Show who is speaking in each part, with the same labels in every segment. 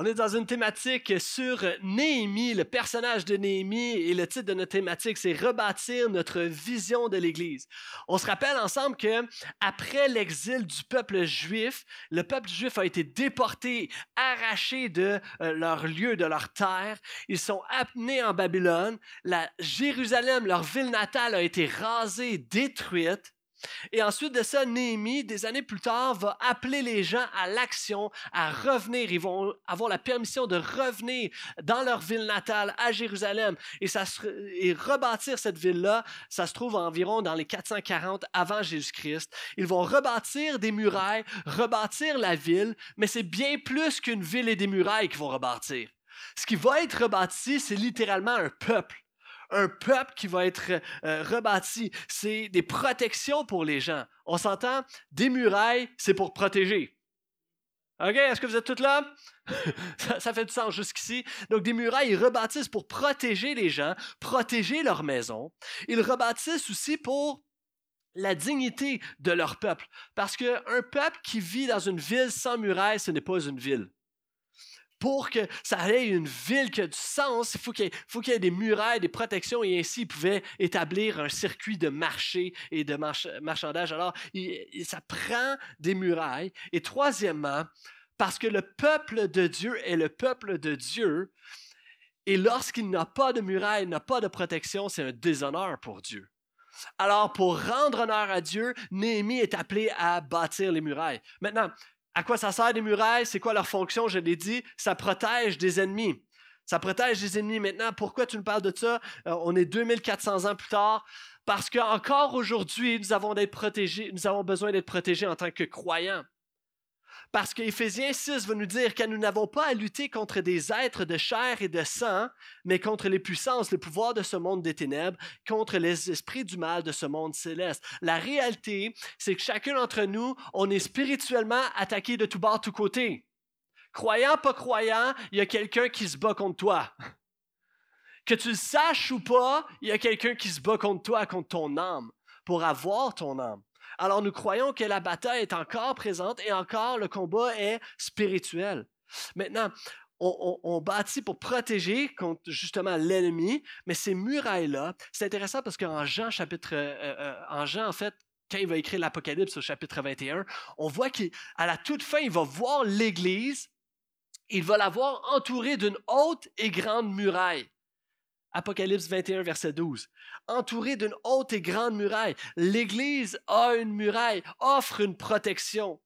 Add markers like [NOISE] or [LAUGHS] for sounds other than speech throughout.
Speaker 1: On est dans une thématique sur Néhémie, le personnage de Néhémie, et le titre de notre thématique, c'est Rebâtir notre vision de l'Église. On se rappelle ensemble que après l'exil du peuple juif, le peuple juif a été déporté, arraché de euh, leur lieu, de leur terre. Ils sont amenés en Babylone. La Jérusalem, leur ville natale, a été rasée, détruite. Et ensuite de ça, Néhémie, des années plus tard, va appeler les gens à l'action, à revenir. Ils vont avoir la permission de revenir dans leur ville natale, à Jérusalem, et, ça et rebâtir cette ville-là. Ça se trouve environ dans les 440 avant Jésus-Christ. Ils vont rebâtir des murailles, rebâtir la ville, mais c'est bien plus qu'une ville et des murailles qu'ils vont rebâtir. Ce qui va être rebâti, c'est littéralement un peuple un peuple qui va être euh, rebâti. C'est des protections pour les gens. On s'entend, des murailles, c'est pour protéger. OK, est-ce que vous êtes tous là? [LAUGHS] ça, fait du sens jusqu'ici. Donc, des murailles, ils rebâtissent pour protéger les gens, protéger leur maison. Ils rebâtissent aussi pour la dignité de leur peuple. Parce qu'un peuple qui vit dans une ville sans murailles, ce n'est pas une ville pour que ça ait une ville qui a du sens, il faut qu'il y, ait des murailles, des protections, et ainsi ils pouvaient établir un circuit de marché et de marchandage. Alors, ça prend des murailles. Et troisièmement, parce que le peuple de Dieu est le peuple de Dieu, et lorsqu'il n'a pas de murailles, n'a pas de protection, c'est un déshonneur pour Dieu. Alors, pour rendre honneur à Dieu, Néhémie est appelé à bâtir les murailles. Maintenant, à quoi ça sert des murailles? C'est quoi leur fonction? Je l'ai dit, ça protège des ennemis. Ça protège des ennemis. Maintenant, pourquoi tu me parles de ça? Euh, on est 2400 ans plus tard. Parce qu'encore aujourd'hui, nous avons, nous avons besoin d'être protégés en tant que croyants. Parce qu'Éphésiens 6 va nous dire que nous n'avons pas à lutter contre des êtres de chair et de sang, mais contre les puissances, les pouvoirs de ce monde des ténèbres, contre les esprits du mal de ce monde céleste. La réalité, c'est que chacun d'entre nous, on est spirituellement attaqué de tout bord, tout côté. Croyant, pas croyant, il y a quelqu'un qui se bat contre toi. Que tu le saches ou pas, il y a quelqu'un qui se bat contre toi, contre ton âme, pour avoir ton âme. Alors nous croyons que la bataille est encore présente et encore le combat est spirituel. Maintenant, on, bâtit pour protéger contre justement l'ennemi, mais ces murailles-là, c'est intéressant parce qu'en Jean euh, euh, en Jean en fait, quand il va écrire l'Apocalypse au chapitre 21, on voit qu'à la toute fin, il va voir l'Église, il va la voir entourée d'une haute et grande muraille. Apocalypse 21, verset 12. Entouré d'une haute et grande muraille. L'Église a une muraille, offre une protection.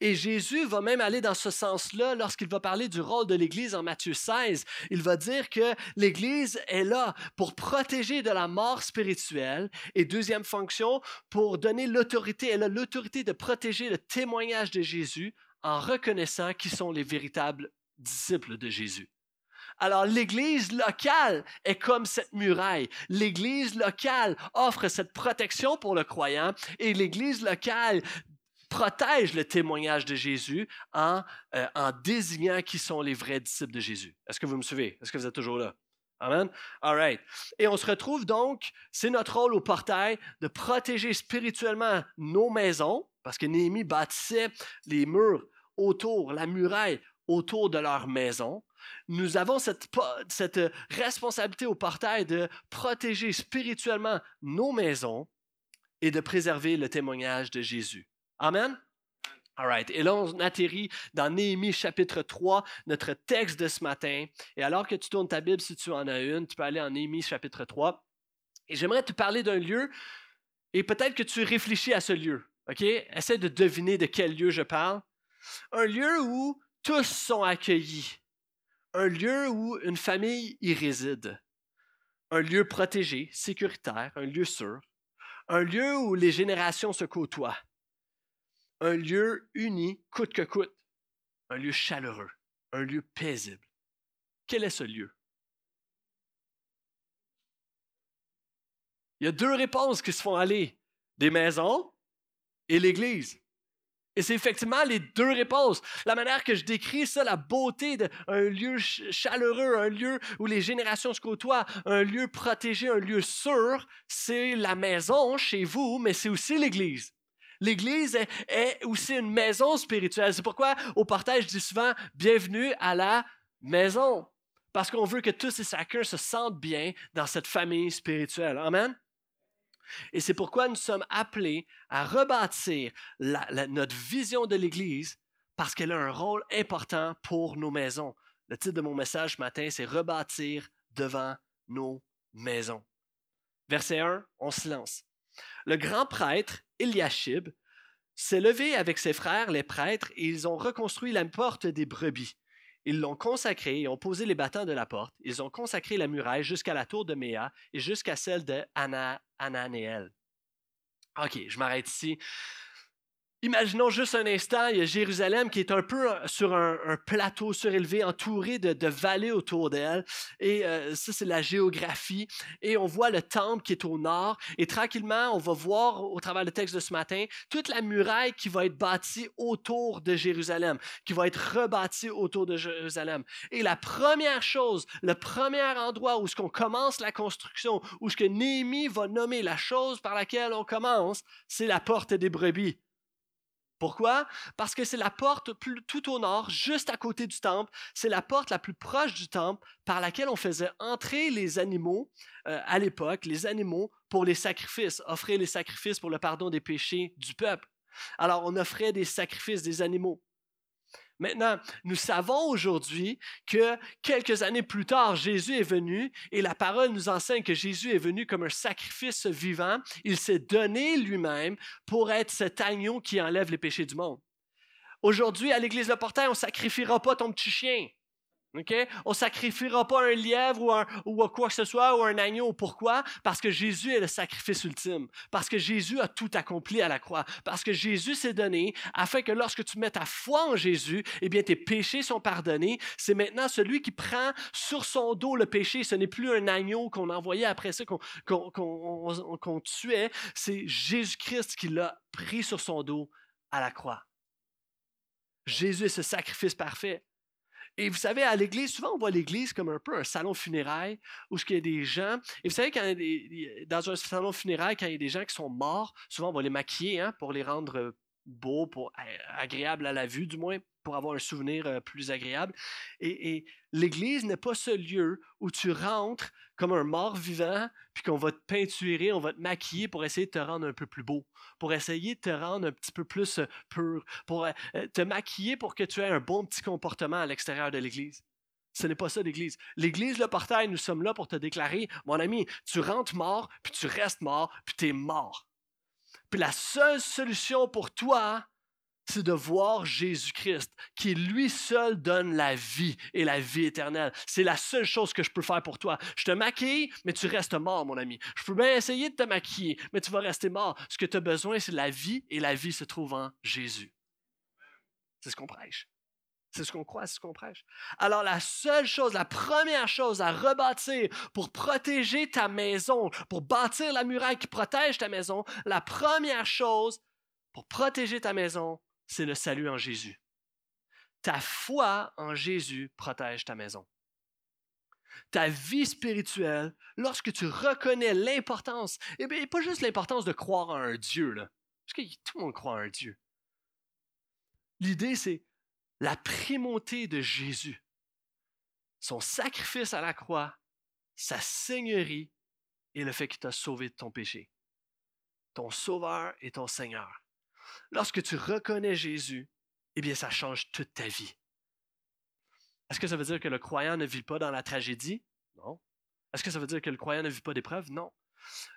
Speaker 1: Et Jésus va même aller dans ce sens-là lorsqu'il va parler du rôle de l'Église en Matthieu 16. Il va dire que l'Église est là pour protéger de la mort spirituelle et deuxième fonction, pour donner l'autorité. Elle a l'autorité de protéger le témoignage de Jésus en reconnaissant qui sont les véritables disciples de Jésus. Alors l'Église locale est comme cette muraille. L'Église locale offre cette protection pour le croyant et l'Église locale protège le témoignage de Jésus en, euh, en désignant qui sont les vrais disciples de Jésus. Est-ce que vous me suivez? Est-ce que vous êtes toujours là? Amen. All right. Et on se retrouve donc, c'est notre rôle au portail de protéger spirituellement nos maisons, parce que Néhémie bâtissait les murs autour, la muraille autour de leur maison nous avons cette, responsabilité au portail de protéger spirituellement nos maisons et de préserver le témoignage de Jésus. Amen? All right. Et là, on atterrit dans Néhémie chapitre 3, notre texte de ce matin. Et alors que tu tournes ta Bible, si tu en as une, tu peux aller en Néhémie chapitre 3. Et j'aimerais te parler d'un lieu et peut-être que tu réfléchis à ce lieu. OK? Essaie de deviner de quel lieu je parle. Un lieu où tous sont accueillis un lieu où une famille y réside, un lieu protégé, sécuritaire, un lieu sûr, un lieu où les générations se côtoient, un lieu uni coûte que coûte, un lieu chaleureux, un lieu paisible. Quel est ce lieu? Il y a deux réponses qui se font aller, des maisons et l'Église. Et c'est effectivement les deux réponses. La manière que je décris ça, la beauté d'un lieu chaleureux, un lieu où les générations se côtoient, un lieu protégé, un lieu sûr, c'est la maison chez vous, mais c'est aussi l'Église. L'Église est, aussi une maison spirituelle. C'est pourquoi au portail, je dis souvent bienvenue à la maison. Parce qu'on veut que tous et chacun se sentent bien dans cette famille spirituelle. Amen? Et c'est pourquoi nous sommes appelés à rebâtir notre vision de l'Église parce qu'elle a un rôle important pour nos maisons. Le titre de mon message ce matin, c'est Rebâtir devant nos maisons. Verset 1, on se lance. Le grand prêtre, Eliashib, s'est levé avec ses frères, les prêtres, et ils ont reconstruit la porte des brebis. Ils l'ont consacrée et ont posé les battants de la porte. Ils ont consacré la muraille jusqu'à la tour de Méa et jusqu'à celle de Ana, OK, je m'arrête ici. Imaginons juste un instant, il y a Jérusalem qui est un peu euh, sur un, plateau surélevé, entouré de, vallées autour d'elle. Et euh, ça, c'est la géographie. Et on voit le temple qui est au nord. Et tranquillement, on va voir au travers du texte de ce matin toute la muraille qui va être bâtie autour de Jérusalem, qui va être rebâtie autour de Jérusalem. Et la première chose, le premier endroit où ce qu'on commence la construction, où ce que Néhémie va nommer la chose par laquelle on commence, c'est la porte des brebis. Pourquoi? Parce que c'est la porte tout au nord, juste à côté du temple. C'est la porte la plus proche du temple par laquelle on faisait entrer les animaux euh, à l'époque, les animaux pour les sacrifices, offrir les sacrifices pour le pardon des péchés du peuple. Alors on offrait des sacrifices des animaux. Maintenant, nous savons aujourd'hui que quelques années plus tard, Jésus est venu et la parole nous enseigne que Jésus est venu comme un sacrifice vivant. Il s'est donné lui-même pour être cet agneau qui enlève les péchés du monde. Aujourd'hui, à l'Église Le Portail, on ne sacrifiera pas ton petit chien. On ne sacrifiera pas un lièvre ou, un, ou quoi que ce soit ou un agneau. Pourquoi? Parce que Jésus est le sacrifice ultime. Parce que Jésus a tout accompli à la croix. Parce que Jésus s'est donné afin que lorsque tu mets ta foi en Jésus, eh bien tes péchés sont pardonnés. C'est maintenant celui qui prend sur son dos le péché. Ce n'est plus un agneau qu'on envoyait après ça, qu'on tuait. C'est Jésus-Christ qui l'a pris sur son dos à la croix. Jésus est ce sacrifice parfait. Et vous savez, à l'église, souvent on voit l'église comme un peu un salon funéraire où il y a des gens. Et vous savez, quand dans un salon funéraire, quand il y a des gens qui sont morts, souvent on va les maquiller hein, pour les rendre euh, beaux, pour, agréables à la vue du moins pour avoir un souvenir euh, plus agréable. Et, l'Église n'est pas ce lieu où tu rentres comme un mort vivant, puis qu'on va te peinturer, on va te maquiller pour essayer de te rendre un peu plus beau, pour essayer de te rendre un petit peu plus euh, pur, pour euh, te maquiller pour que tu aies un bon petit comportement à l'extérieur de l'Église. Ce n'est pas ça l'Église. L'Église, le portail, nous sommes là pour te déclarer, mon ami, tu rentres mort, puis tu restes mort, puis tu es mort. Puis la seule solution pour toi, c'est de voir Jésus-Christ, qui lui seul donne la vie et la vie éternelle. C'est la seule chose que je peux faire pour toi. Je te maquille, mais tu restes mort, mon ami. Je peux bien essayer de te maquiller, mais tu vas rester mort. Ce que tu as besoin, c'est la vie, et la vie se trouve en Jésus. C'est ce qu'on prêche. C'est ce qu'on croit, c'est ce qu'on prêche. Alors la seule chose, la première chose à rebâtir pour protéger ta maison, pour bâtir la muraille qui protège ta maison, la première chose pour protéger ta maison, c'est le salut en Jésus. Ta foi en Jésus protège ta maison. Ta vie spirituelle, lorsque tu reconnais l'importance, et bien, pas juste l'importance de croire en un Dieu, là, parce que tout le monde croit en un Dieu. L'idée, c'est la primauté de Jésus, son sacrifice à la croix, sa seigneurie et le fait qu'il t'a sauvé de ton péché. Ton sauveur et ton Seigneur. Lorsque tu reconnais Jésus, eh bien, ça change toute ta vie. Est-ce que ça veut dire que le croyant ne vit pas dans la tragédie? Non. Est-ce que ça veut dire que le croyant ne vit pas d'épreuves? Non.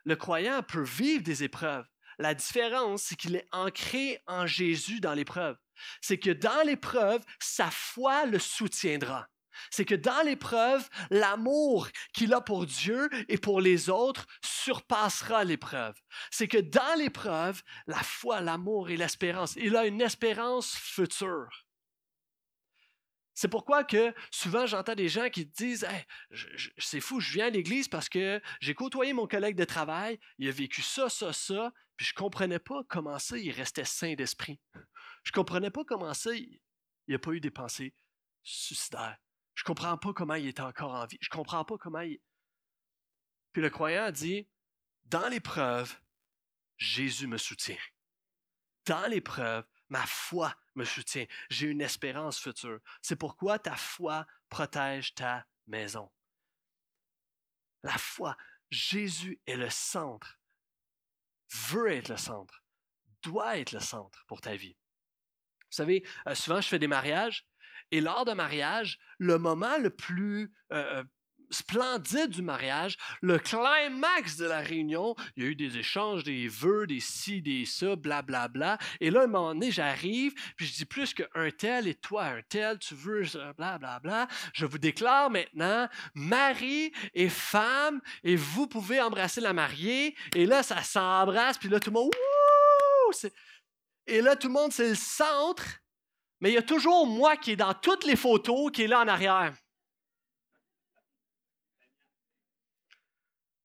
Speaker 1: Le croyant peut vivre des épreuves. La différence, c'est qu'il est ancré en Jésus dans l'épreuve. C'est que dans l'épreuve, sa foi le soutiendra c'est que dans l'épreuve, l'amour qu'il a pour Dieu et pour les autres surpassera l'épreuve. C'est que dans l'épreuve, la foi, l'amour et l'espérance, il a une espérance future. C'est pourquoi que souvent j'entends des gens qui disent c'est fou, je viens à l'église parce que j'ai côtoyé mon collègue de travail, il a vécu ça, ça, ça, puis je comprenais pas comment ça il restait sain d'esprit. Je comprenais pas comment ça il n'a pas eu des pensées suicidaires. Je comprends pas comment il est encore en vie. Je comprends pas comment il. Puis le croyant dit Dans l'épreuve, Jésus me soutient. dans l'épreuve, ma foi me soutient. J'ai une espérance future. C'est pourquoi ta foi protège ta maison. La foi, Jésus est le centre, veut être le centre, doit être le centre pour ta vie. Vous savez, euh, souvent je fais des mariages et lors d'un mariage, le moment le plus euh, euh, splendide du mariage, le climax de la réunion, il y a eu des échanges, des vœux, des ci, des ça, blablabla. Bla, bla. Et là, à un moment donné, j'arrive, puis je dis plus qu'un tel et toi, un tel, tu veux, blablabla. Bla, je vous déclare maintenant, mari et femme, et vous pouvez embrasser la mariée. Et là, ça s'embrasse, puis là, tout le monde, Wouh! Et là, tout le monde, c'est le centre. Mais il y a toujours moi qui est dans toutes les photos, qui est là en arrière.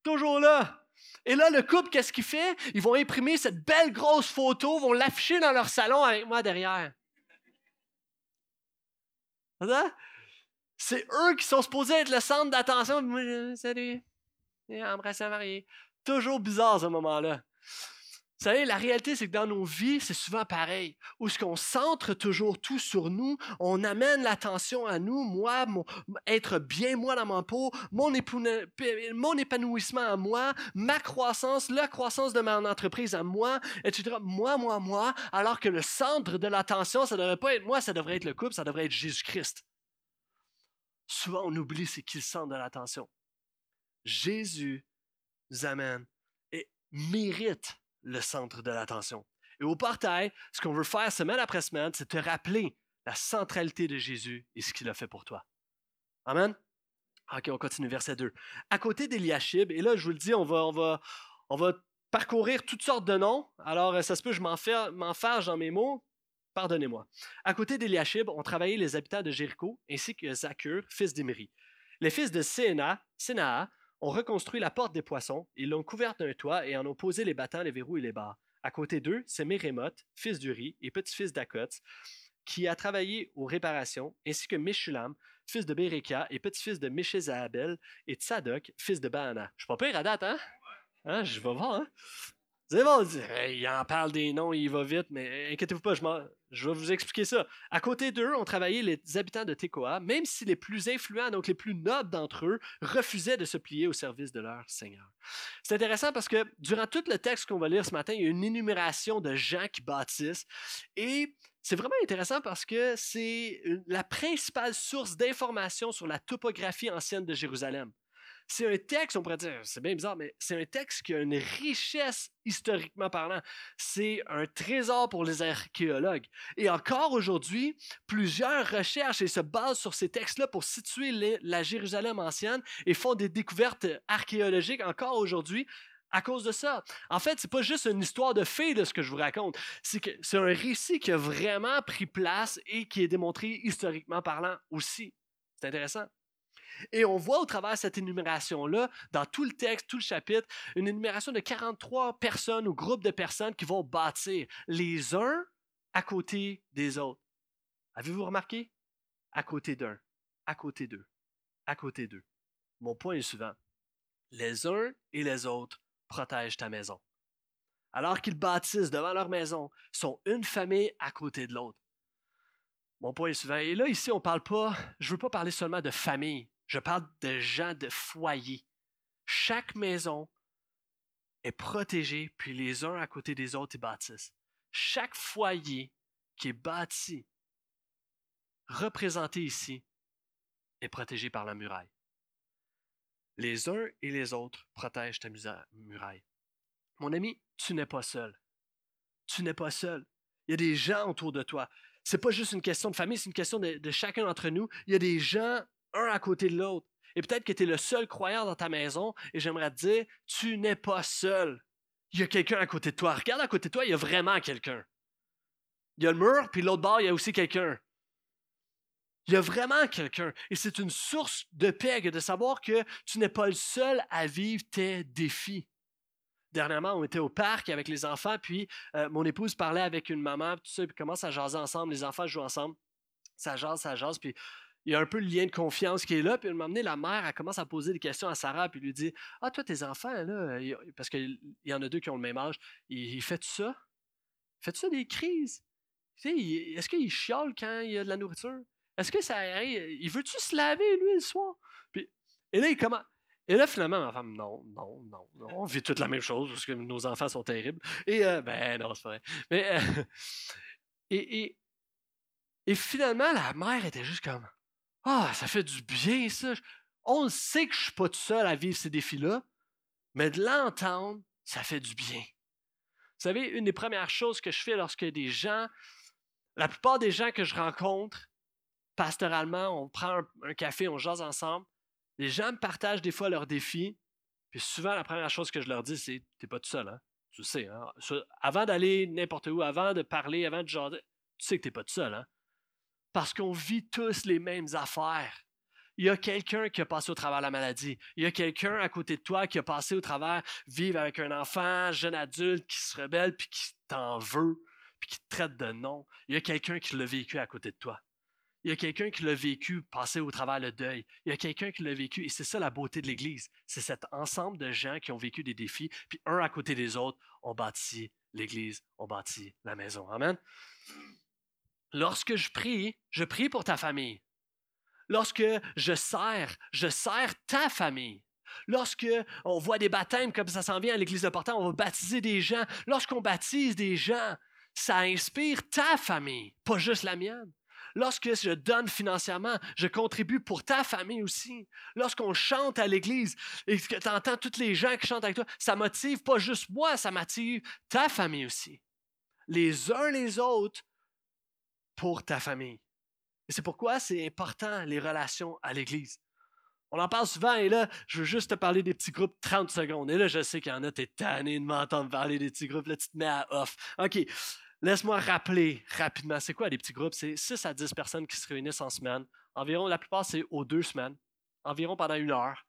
Speaker 1: Toujours là. Et là, le couple, qu'est-ce qu'il fait? Ils vont imprimer cette belle grosse photo, vont l'afficher dans leur salon avec moi derrière. C'est eux qui sont supposés être le centre d'attention. Salut. Embrasse la mariée. Toujours bizarre ce moment-là. Vous savez, la réalité, c'est que dans nos vies, c'est souvent pareil. Où ce qu'on centre toujours tout sur nous, on amène l'attention à nous, moi, être bien moi dans ma peau, mon, mon épanouissement à moi, ma croissance, la croissance de mon entreprise à moi, etc. Moi, moi, moi, alors que le centre de l'attention, ça ne devrait pas être moi, ça devrait être le couple, ça devrait être Jésus-Christ. Souvent, on oublie c'est qui le centre de l'attention. Jésus nous amène et mérite le centre de l'attention. Et au portail, ce qu'on veut faire semaine après semaine, c'est te rappeler la centralité de Jésus et ce qu'il a fait pour toi. Amen? OK, on continue, verset 2. À côté d'Eliashib, et là, je vous le dis, on va, on va, on va parcourir toutes sortes de noms. Alors, ça se peut, je m'en fâche dans mes mots. Pardonnez-moi. À côté d'Eliashib, on travaillait les habitants de Jéricho, ainsi que Zakur, fils d'Imri. Les fils de Séna, Sénaa ont reconstruit la porte des poissons, ils l'ont couverte d'un toit et en ont posé les battants, les verrous et les barres. À côté d'eux, c'est Mérémoth, fils d'Uri et petit-fils d'Akot, qui a travaillé aux réparations, ainsi que Meshulam, fils de Bérékia et petit-fils de Meshézaabel, et Tzadok, fils de Baana. Je suis pas pire à date, hein? hein? Je vais voir, hein? Vous allez il en parle des noms, il va vite, mais inquiétez-vous pas, je, vais vous expliquer ça. À côté d'eux ont travaillé les habitants de Tekoa, même si les plus influents, donc les plus nobles d'entre eux, refusaient de se plier au service de leur Seigneur. C'est intéressant parce que durant tout le texte qu'on va lire ce matin, il y a une énumération de gens qui bâtissent et c'est vraiment intéressant parce que c'est la principale source d'information sur la topographie ancienne de Jérusalem. C'est un texte, on pourrait dire, c'est bien bizarre, mais c'est un texte qui a une richesse historiquement parlant. C'est un trésor pour les archéologues. Et encore aujourd'hui, plusieurs recherches et se basent sur ces textes-là pour situer la Jérusalem ancienne et font des découvertes archéologiques encore aujourd'hui à cause de ça. En fait, c'est pas juste une histoire de fées de ce que je vous raconte. C'est c'est un récit qui a vraiment pris place et qui est démontré historiquement parlant aussi. C'est intéressant. Et on voit au travers de cette énumération-là, dans tout le texte, tout le chapitre, une énumération de 43 personnes ou groupes de personnes qui vont bâtir les uns à côté des autres. Avez-vous remarqué? À côté d'un, à côté d'eux, à côté d'eux. Mon point est suivant. Les uns et les autres protègent ta maison. Alors qu'ils bâtissent devant leur maison, sont une famille à côté de l'autre. Mon point est suivant. Et là, ici, on ne parle pas, je ne veux pas parler seulement de famille, je parle de gens de foyer. Chaque maison est protégée, puis les uns à côté des autres, ils bâtissent. Chaque foyer qui est bâti, représenté ici, est protégé par la muraille. Les uns et les autres protègent ta muraille. Mon ami, tu n'es pas seul. Tu n'es pas seul. Il y a des gens autour de toi. Ce n'est pas juste une question de famille, c'est une question de chacun d'entre nous. Il y a des gens un à côté de l'autre. Et peut-être que tu es le seul croyant dans ta maison et j'aimerais te dire, tu n'es pas seul. Il y a quelqu'un à côté de toi. Regarde à côté de toi, il y a vraiment quelqu'un. Il y a le mur, puis l'autre bord, il y a aussi quelqu'un. Il y a vraiment quelqu'un. Et c'est une source de paix de savoir que tu n'es pas le seul à vivre tes défis. Dernièrement, on était au parc avec les enfants, puis euh, mon épouse parlait avec une maman, tout ça, puis commence à jaser ensemble. Les enfants jouent ensemble. Ça jase, ça jase, puis il y a un peu le lien de confiance qui est là. Puis, à un moment donné, la mère, elle commence à poser des questions à Sarah, puis lui dit Ah, toi, tes enfants, là, parce qu'il y en a deux qui ont le même âge, il, fait tout ça? Fais-tu ça des crises? Est-ce qu'il chiale quand il y a de la nourriture? Est-ce que ça arrive? Il veut-tu se laver, lui, le soir? Puis, et là, il commence. Et là, finalement, ma femme, non, non, non, non, on vit toute la même chose parce que nos enfants sont terribles. Et, euh, ben, non, c'est vrai. Mais, euh, [LAUGHS] et, et, et, finalement, la mère était juste comme, ah, ça fait du bien, ça. On sait que je suis pas tout seul à vivre ces défis-là, mais de l'entendre, ça fait du bien. Vous savez, une des premières choses que je fais lorsque des gens, la plupart des gens que je rencontre, pastoralement, on prend un, café, on jase ensemble, les gens me partagent des fois leurs défis, puis souvent, la première chose que je leur dis, c'est T'es pas tout seul, hein? Tu sais, hein? Avant d'aller n'importe où, avant de parler, avant de jaser, tu sais que t'es pas tout seul, hein? Parce qu'on vit tous les mêmes affaires. Il y a quelqu'un qui a passé au travers de la maladie. Il y a quelqu'un à côté de toi qui a passé au travers vivre avec un enfant, jeune adulte, qui se rebelle, puis qui t'en veut, puis qui te traite de non. Il y a quelqu'un qui l'a vécu à côté de toi. Il y a quelqu'un qui l'a vécu, passé au travers le deuil. Il y a quelqu'un qui l'a vécu, et c'est ça la beauté de l'Église. C'est cet ensemble de gens qui ont vécu des défis, puis un à côté des autres, on bâtit l'Église, on bâtit la maison. Amen. Lorsque je prie, je prie pour ta famille. Lorsque je sers, je sers ta famille. Lorsque on voit des baptêmes comme ça s'en vient à l'église de Portant, on va baptiser des gens. Lorsqu'on baptise des gens, ça inspire ta famille, pas juste la mienne. Lorsque je donne financièrement, je contribue pour ta famille aussi. Lorsqu'on chante à l'église et que tu entends tous les gens qui chantent avec toi, ça motive pas juste moi, ça motive ta famille aussi. Les uns les autres pour ta famille. Et c'est pourquoi c'est important les relations à l'Église. On en parle souvent et là, je veux juste te parler des petits groupes 30 secondes. Et là, je sais qu'il y en a, t'es tanné de m'entendre parler des petits groupes. Là, tu te mets à off. OK. Laisse-moi rappeler rapidement, c'est quoi les petits groupes? C'est 6 à 10 personnes qui se réunissent en semaine. Environ, la plupart, c'est aux deux semaines. Environ pendant une heure,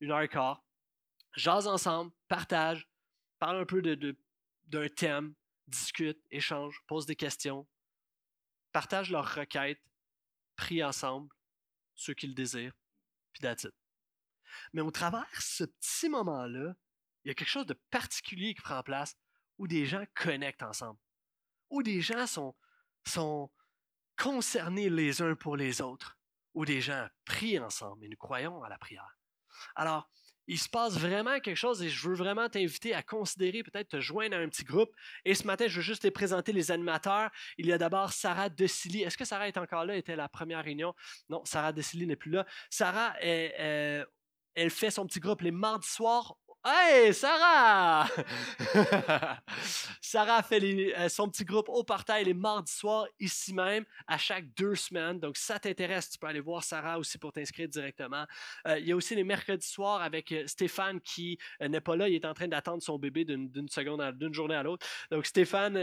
Speaker 1: une heure et quart. Jase ensemble, partage, parle un peu d'un de, thème, discute, échange, pose des questions, partage leurs requêtes, prie ensemble, ceux qui le désirent, puis that's Mais au travers ce petit moment-là, il y a quelque chose de particulier qui prend place où des gens connectent ensemble, où des gens sont, sont concernés les uns pour les autres, où des gens prient ensemble et nous croyons à la prière. Alors, il se passe vraiment quelque chose et je veux vraiment t'inviter à considérer peut-être te joindre à un petit groupe. Et ce matin, je veux juste te présenter les animateurs. Il y a d'abord Sarah Decilly. Est-ce que Sarah est encore là? Était la première réunion? Non, Sarah Decilly n'est plus là. Sarah, euh, elle fait son petit groupe les mardis soirs Hey, Sarah! [LAUGHS] Sarah fait euh, son petit groupe au portail les mardis soirs, ici même, à chaque deux semaines. Donc, si ça t'intéresse, tu peux aller voir Sarah aussi pour t'inscrire directement. Euh, il y a aussi les mercredis soirs avec euh, Stéphane qui n'est pas là. Il est en train d'attendre son bébé d'une seconde, d'une journée à l'autre. Donc, Stéphane,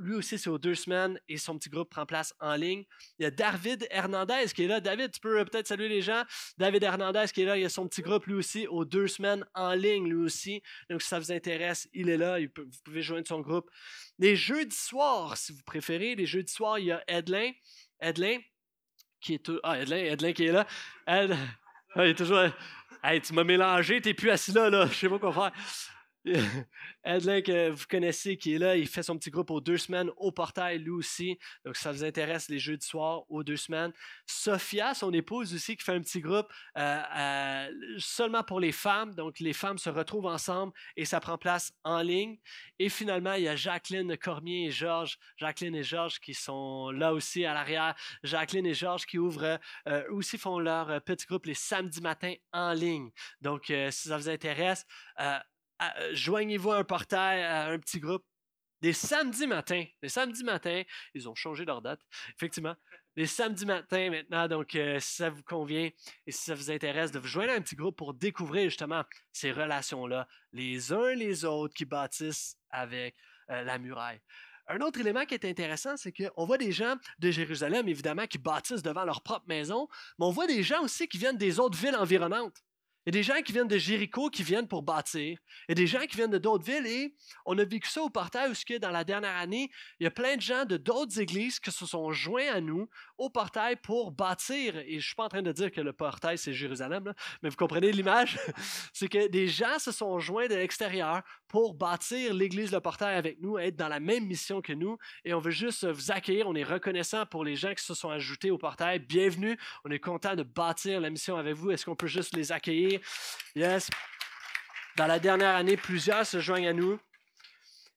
Speaker 1: lui aussi, c'est aux deux semaines et son petit groupe prend place en ligne. Il y a David Hernandez qui est là. David, tu peux peut-être saluer les gens. David Hernandez qui est là. Il y a son petit groupe, lui aussi, aux deux semaines en ligne aussi. Donc, si ça vous intéresse, il est là. vous pouvez joindre son groupe. Les jeudis soirs, si vous préférez, les jeudis soirs, il y a Edlin. Edlin, qui est. Ah, Edlin, Edlin qui est là. [LAUGHS] ah, il est toujours. Hey, tu m'as mélangé, t'es plus assis là, là. Je sais pas quoi faire. [LAUGHS] Edlin, que vous connaissez, qui est là, il fait son petit groupe aux deux semaines au portail, lui aussi. Donc, ça vous intéresse, les jeudis soirs aux deux semaines. Sophia, son épouse aussi, qui fait un petit groupe euh, euh, seulement pour les femmes. Donc, les femmes se retrouvent ensemble et ça prend place en ligne. Et finalement, il y a Jacqueline Cormier et Georges. Jacqueline et Georges qui sont là aussi à l'arrière. Jacqueline et Georges qui ouvrent, euh, aussi font leur petit groupe les samedis matins en ligne. Donc, si ça vous intéresse, joignez-vous à un portail, à un petit groupe. Des samedis matins, les samedis matins, ils ont changé leur date, effectivement. Les samedis matins maintenant, donc euh, si ça vous convient et si ça vous intéresse de vous joindre à un petit groupe pour découvrir justement ces relations-là, les uns les autres qui bâtissent avec euh, la muraille. Un autre élément qui est intéressant, c'est qu'on voit des gens de Jérusalem, évidemment, qui bâtissent devant leur propre maison, mais on voit des gens aussi qui viennent des autres villes environnantes Il y a des gens qui viennent de Jéricho qui viennent pour bâtir. Il y a des gens qui viennent de d'autres villes et on a vécu ça au portail où, que dans la dernière année, il y a plein de gens de d'autres églises qui se sont joints à nous au portail pour bâtir. Et je ne suis pas en train de dire que le portail, c'est Jérusalem, mais vous comprenez l'image. [LAUGHS] c'est que des gens se sont joints de l'extérieur pour bâtir l'église Le Portail avec nous, être dans la même mission que nous. Et on veut juste vous accueillir. On est reconnaissant pour les gens qui se sont ajoutés au portail. Bienvenue. On est content de bâtir la mission avec vous. Est-ce qu'on peut juste les accueillir? Yes. Dans la dernière année, plusieurs se joignent à nous.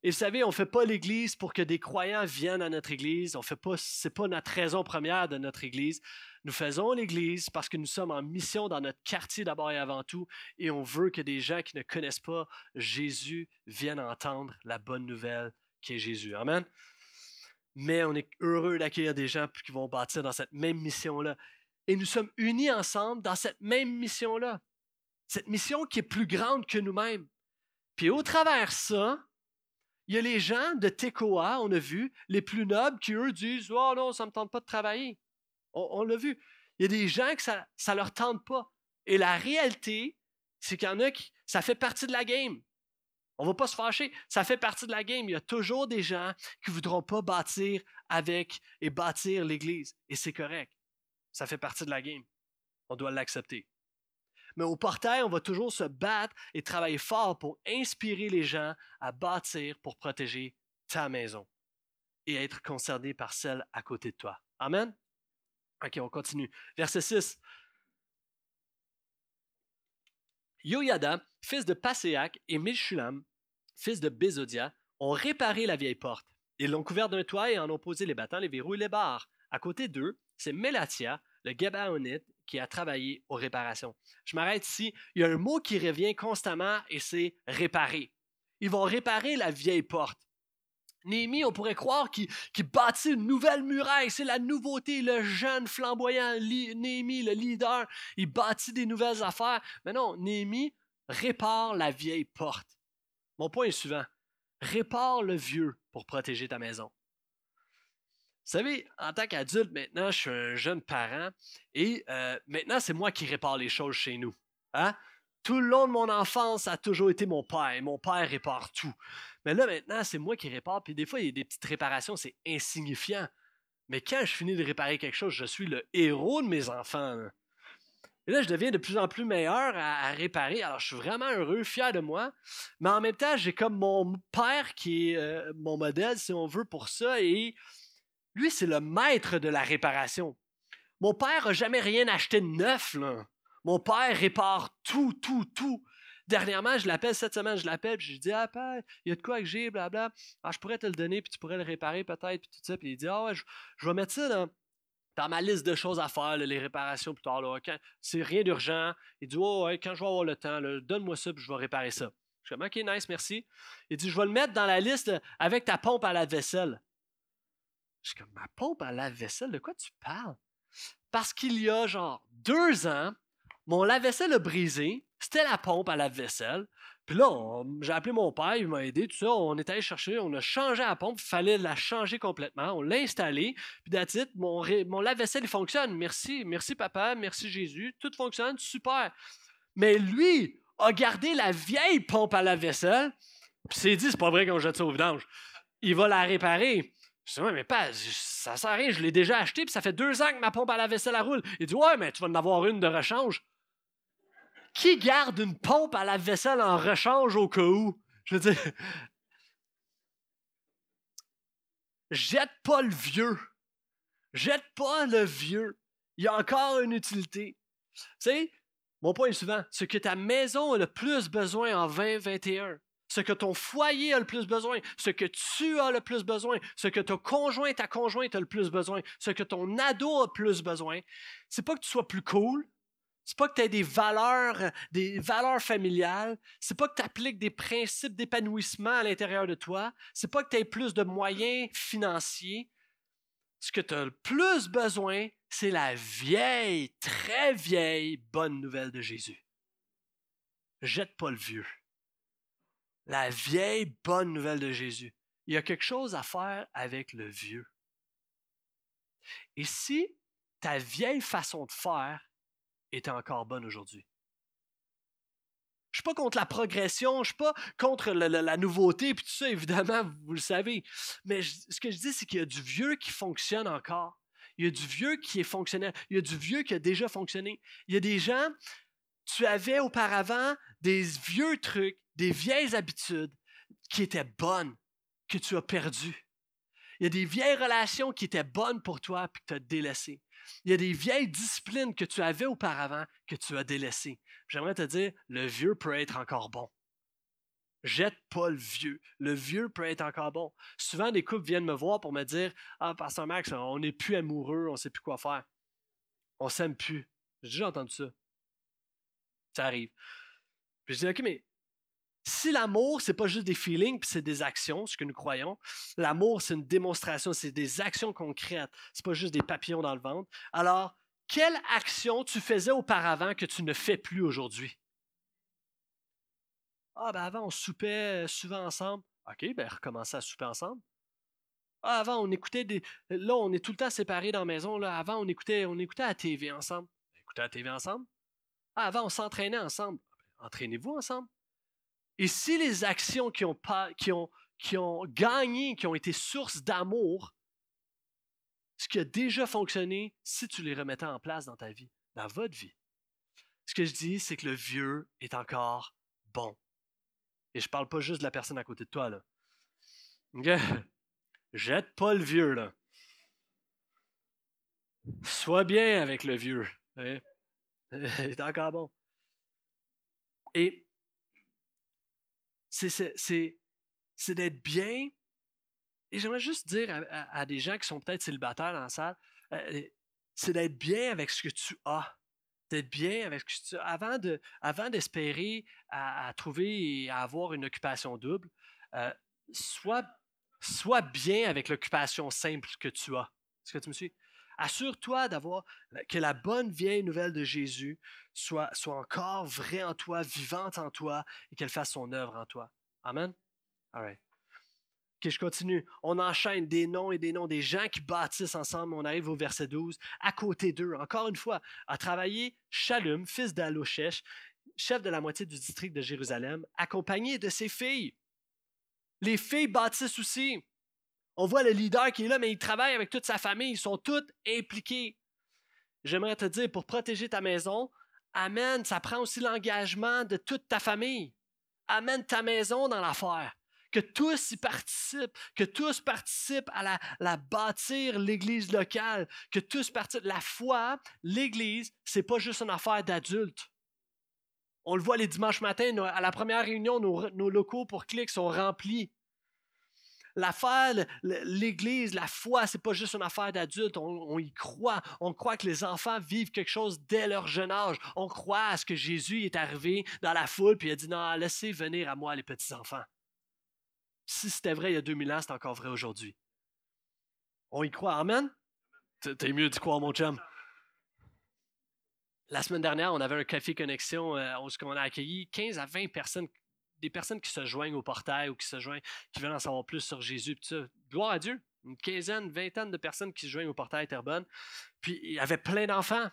Speaker 1: Et vous savez, on ne fait pas l'Église pour que des croyants viennent à notre Église. On fait pas, c'est pas notre raison première de notre Église. Nous faisons l'Église parce que nous sommes en mission dans notre quartier d'abord et avant tout, et on veut que des gens qui ne connaissent pas Jésus viennent entendre la bonne nouvelle qui est Jésus. Amen. Mais on est heureux d'accueillir des gens qui vont bâtir dans cette même mission-là. Et nous sommes unis ensemble dans cette même mission-là. Cette mission qui est plus grande que nous-mêmes. Puis au travers ça, il y a les gens de Tekoa, on a vu, les plus nobles, qui eux disent Oh non, ça ne me tente pas de travailler. On, l'a vu. Il y a des gens que ça ne leur tente pas. Et la réalité, c'est qu'il y en a qui. Ça fait partie de la game. On ne va pas se fâcher. Ça fait partie de la game. Il y a toujours des gens qui ne voudront pas bâtir avec et bâtir l'Église. Et c'est correct. Ça fait partie de la game. On doit l'accepter. Mais au portail, on va toujours se battre et travailler fort pour inspirer les gens à bâtir pour protéger ta maison et être concerné par celle à côté de toi. Amen? OK, on continue. Verset 6. Yoyada, fils de Paséac, et Milchulam, fils de Bézodia, ont réparé la vieille porte. Ils l'ont couverte d'un toit et en ont posé les battants, les verrous et les barres. À côté d'eux, c'est Mélatia, le Gabaonite, qui a travaillé aux réparations. Je m'arrête ici. Il y a un mot qui revient constamment et c'est réparer. Ils vont réparer la vieille porte. Néhémie, on pourrait croire qu'il bâtit une nouvelle muraille. C'est la nouveauté, le jeune flamboyant Néhémie, le leader. Il bâtit des nouvelles affaires. Mais non, Néhémie répare la vieille porte. Mon point est suivant. Répare le vieux pour protéger ta maison. Vous savez, en tant qu'adulte, maintenant, je suis un jeune parent et euh, maintenant, c'est moi qui répare les choses chez nous. Hein? Tout le long de mon enfance, ça a toujours été mon père. Et mon père répare tout. Mais là, maintenant, c'est moi qui répare. Puis des fois, il y a des petites réparations, c'est insignifiant. Mais quand je finis de réparer quelque chose, je suis le héros de mes enfants. Et là, je deviens de plus en plus meilleur à, réparer. Alors, je suis vraiment heureux, fier de moi. Mais en même temps, j'ai comme mon père qui est euh, mon modèle, si on veut, pour ça. Et lui, c'est le maître de la réparation. Mon père n'a jamais rien acheté de neuf. Mon père répare tout, tout, tout. Dernièrement, je l'appelle cette semaine, je l'appelle, puis je lui dis Ah, père, il y a de quoi que j'ai, blabla. Ah, je pourrais te le donner, puis tu pourrais le réparer peut-être, puis tout ça. Puis il dit Ah, ouais, je, vais mettre ça dans, ma liste de choses à faire, les réparations plus tard. c'est rien d'urgent. Il dit Oh, quand je vais avoir le temps, donne-moi ça, puis je vais réparer ça. Je dis Ok, nice, merci. Il dit Je vais le mettre dans la liste avec ta pompe à la vaisselle. Je suis ma pompe à lave-vaisselle, de quoi tu parles? Parce qu'il y a genre deux ans, mon lave-vaisselle a brisé. C'était la pompe à lave-vaisselle. Puis là, j'ai appelé mon père, il m'a aidé, tout ça. On est allé chercher, on a changé la pompe. Il fallait la changer complètement. On l'a installée. Puis d'attitude, mon, mon lave-vaisselle, il fonctionne. Merci, merci papa, merci Jésus. Tout fonctionne, super. Mais lui a gardé la vieille pompe à lave-vaisselle. Puis s'est dit, c'est pas vrai qu'on jette ça au vidange. Il va la réparer. Je dis, mais pas, ça sert à rien, je l'ai déjà acheté, puis ça fait deux ans que ma pompe à la vaisselle roule. Il dit, ouais, mais tu vas en avoir une de rechange. Qui garde une pompe à la vaisselle en rechange au cas où? Je veux dire, jette pas le vieux. Jette pas le vieux. Il y a encore une utilité. Tu sais, mon point est souvent, ce que ta maison a le plus besoin en 2021, ce que ton foyer a le plus besoin, ce que tu as le plus besoin, ce que ton conjoint, ta conjointe a le plus besoin, ce que ton ado a le plus besoin, c'est pas que tu sois plus cool, c'est pas que tu aies des valeurs, des valeurs familiales, c'est pas que tu appliques des principes d'épanouissement à l'intérieur de toi, c'est pas que tu aies plus de moyens financiers. Ce que tu as le plus besoin, c'est la vieille, très vieille bonne nouvelle de Jésus. Jette pas le vieux la vieille bonne nouvelle de Jésus. Il y a quelque chose à faire avec le vieux. Et si ta vieille façon de faire est encore bonne aujourd'hui, Je suis pas contre la progression, je suis pas contre la nouveauté, puis tout ça, évidemment, vous le savez. Mais ce que je dis, c'est qu'il y a du vieux qui fonctionne encore. Il y a du vieux qui est fonctionnel. Il y a du vieux qui a déjà fonctionné. Il y a des gens, tu avais auparavant des vieux trucs, des vieilles habitudes qui étaient bonnes, que tu as perdues. Il y a des vieilles relations qui étaient bonnes pour toi puis que tu as délaissées. Il y a des vieilles disciplines que tu avais auparavant que tu as délaissées. J'aimerais te dire, le vieux peut être encore bon. Jette pas le vieux. Le vieux peut être encore bon. Souvent, des couples viennent me voir pour me dire Ah, Pasteur Max, on n'est plus amoureux, on ne sait plus quoi faire. On s'aime plus. J'ai déjà entendu ça. Ça arrive. Je dis OK, mais si l'amour, c'est pas juste des feelings, puis c'est des actions, ce que nous croyons, l'amour, c'est une démonstration, c'est des actions concrètes, c'est pas juste des papillons dans le ventre. Alors, quelle action tu faisais auparavant que tu ne fais plus aujourd'hui? Ah, ben avant, on soupait euh, souvent ensemble. OK, ben recommencer à souper ensemble. Ah, avant, on écoutait des. Là, on est tout le temps séparés dans la maison. Là. Avant, on écoutait, on écoutait à la TV ensemble. Écoutait à la TV ensemble. Ah, avant, on s'entraînait ensemble. Entraînez-vous ensemble. Et si les actions qui ont, gagné, qui ont été source d'amour, ce qui a déjà fonctionné, si tu les remettais en place dans ta vie, dans votre vie, ce que je dis, c'est que le vieux est encore bon. Et je parle pas juste de la personne à côté de toi, là. Jette pas le vieux, là. Sois bien avec le vieux. Il est encore bon. Et c'est d'être bien. Et j'aimerais juste dire à, des gens qui sont peut-être célibataires dans la salle, euh, c'est d'être bien avec ce que tu as. D'être bien avec ce que tu as. Avant, de, avant d'espérer à, trouver et à avoir une occupation double, euh, sois, sois bien avec l'occupation simple que tu as. Est-ce que tu me suis? Assure-toi d'avoir que la bonne vieille nouvelle de Jésus soit, soit encore vraie en toi, vivante en toi et qu'elle fasse son œuvre en toi. Amen? All right. Je continue. On enchaîne des noms et des noms des gens qui bâtissent ensemble. On arrive au verset 12. À côté d'eux, encore une fois, a travaillé Shalom, fils d'Aloshech, chef de la moitié du district de Jérusalem, accompagné de ses filles. Les filles bâtissent aussi. On voit le leader qui est là, mais il travaille avec toute sa famille. Ils sont toutes impliqués. J'aimerais te dire, pour protéger ta maison, Amen, ça prend aussi l'engagement de toute ta famille. Amène ta maison dans l'affaire. Que tous y participent, que tous participent à la, la bâtir l'Église locale, que tous participent. La foi, l'Église, c'est pas juste une affaire d'adultes. On le voit les dimanches matins, à la première réunion, nos, nos locaux pour clics sont remplis. L'affaire, l'Église, la foi, c'est pas juste une affaire d'adultes. On, y croit. On croit que les enfants vivent quelque chose dès leur jeune âge. On croit à ce que Jésus est arrivé dans la foule puis a dit non, laissez venir à moi les petits enfants. Si c'était vrai il y a 2000 ans, c'est encore vrai aujourd'hui. On y croit. Amen? T'es mieux d'y croire, mon chum. La semaine dernière, on avait un café connexion euh, où on a accueilli 15 à 20 personnes des personnes qui se joignent au portail ou qui se joignent, qui veulent en savoir plus sur Jésus. Gloire à Dieu. Une quinzaine, vingtaine de personnes qui se joignent au portail Terrebonne. Puis il y avait plein d'enfants.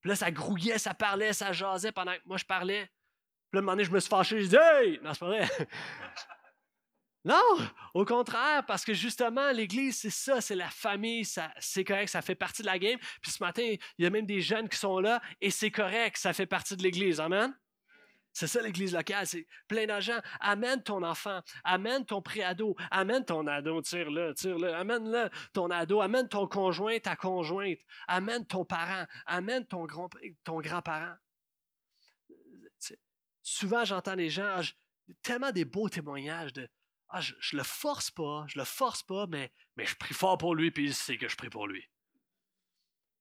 Speaker 1: Puis là, ça grouillait, ça parlait, ça jasait pendant que moi je parlais. Puis là, un moment donné, je me suis fâché. Je dis! Non, c'est pas vrai. [LAUGHS] non, au contraire, parce que justement, l'Église, c'est ça, c'est la famille, c'est correct, ça fait partie de la game. Puis ce matin, il y a même des jeunes qui sont là et c'est correct, ça fait partie de l'Église. Amen? C'est ça l'église locale, c'est plein d'argent. Amène ton enfant, amène ton préado, amène ton ado, tire-le, tire-le, amène-le ton ado, amène ton conjoint, ta conjointe, amène ton parent, amène ton, grand, ton grand-parent. Souvent, j'entends des gens, ah, tellement des beaux témoignages de ah, je, je le force pas, je le force pas, mais, mais je prie fort pour lui, puis il sait que je prie pour lui.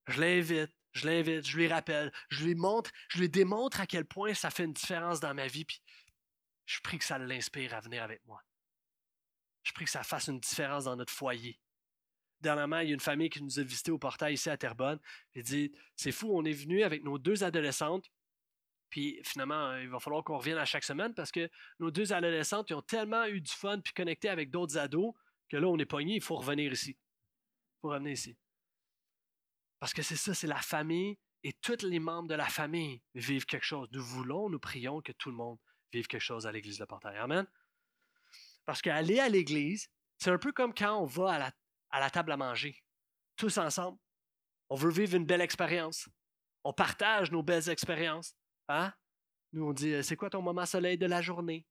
Speaker 1: Je l'invite, je l'invite, je lui rappelle, je lui montre, je lui démontre à quel point ça fait une différence dans ma vie, puis je prie que ça l'inspire à venir avec moi. Je prie que ça fasse une différence dans notre foyer. Dernièrement, il y a une famille qui nous a visité au portail ici à Terrebonne. Il dit C'est fou, on est venu avec nos deux adolescentes. Puis finalement, il va falloir qu'on revienne à chaque semaine parce que nos deux adolescentes ont tellement eu du fun puis connecté avec d'autres ados que là, on est pogné, il faut revenir ici. Il faut revenir ici. Parce que c'est ça, c'est la famille et tous les membres de la famille vivent quelque chose. Nous voulons, nous prions que tout le monde vive quelque chose à l'Église de Portail. Amen. Parce qu'aller à l'Église, c'est un peu comme quand on va à la, à la table à manger, tous ensemble. On veut vivre une belle expérience. On partage nos belles expériences. Hein? Nous, on dit, c'est quoi ton moment soleil de la journée?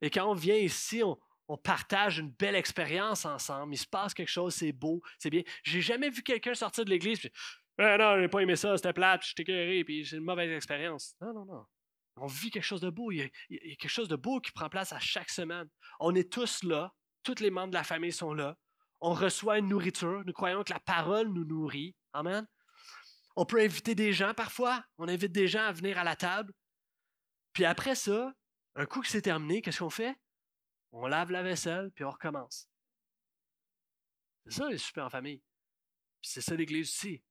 Speaker 1: Et quand on vient ici, on, on partage une belle expérience ensemble. Il se passe quelque chose, c'est beau, c'est bien. J'ai jamais vu quelqu'un sortir de l'église puis ah non, j'ai pas aimé ça, c'était plate, je t'ai puis c'est une mauvaise expérience. Non, non, non. On vit quelque chose de beau. Il y, a, quelque chose de beau qui prend place à chaque semaine. On est tous là. Tous les membres de la famille sont là. On reçoit une nourriture. Nous croyons que la parole nous nourrit. Amen. On peut inviter des gens parfois. On invite des gens à venir à la table. Puis après ça, un coup que c'est terminé, qu'est-ce qu'on fait? On lave la vaisselle, puis on recommence. C'est ça les super en famille. c'est ça l'Église aussi.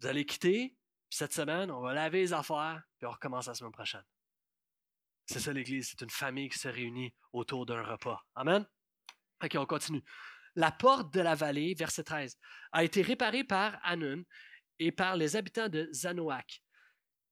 Speaker 1: Vous allez quitter, puis cette semaine, on va laver les affaires, puis on recommence la semaine prochaine. C'est ça l'Église, c'est une famille qui se réunit autour d'un repas. Amen? Ok, on continue. La porte de la vallée, verset 13, a été réparée par Hanun et par les habitants de Zanoak.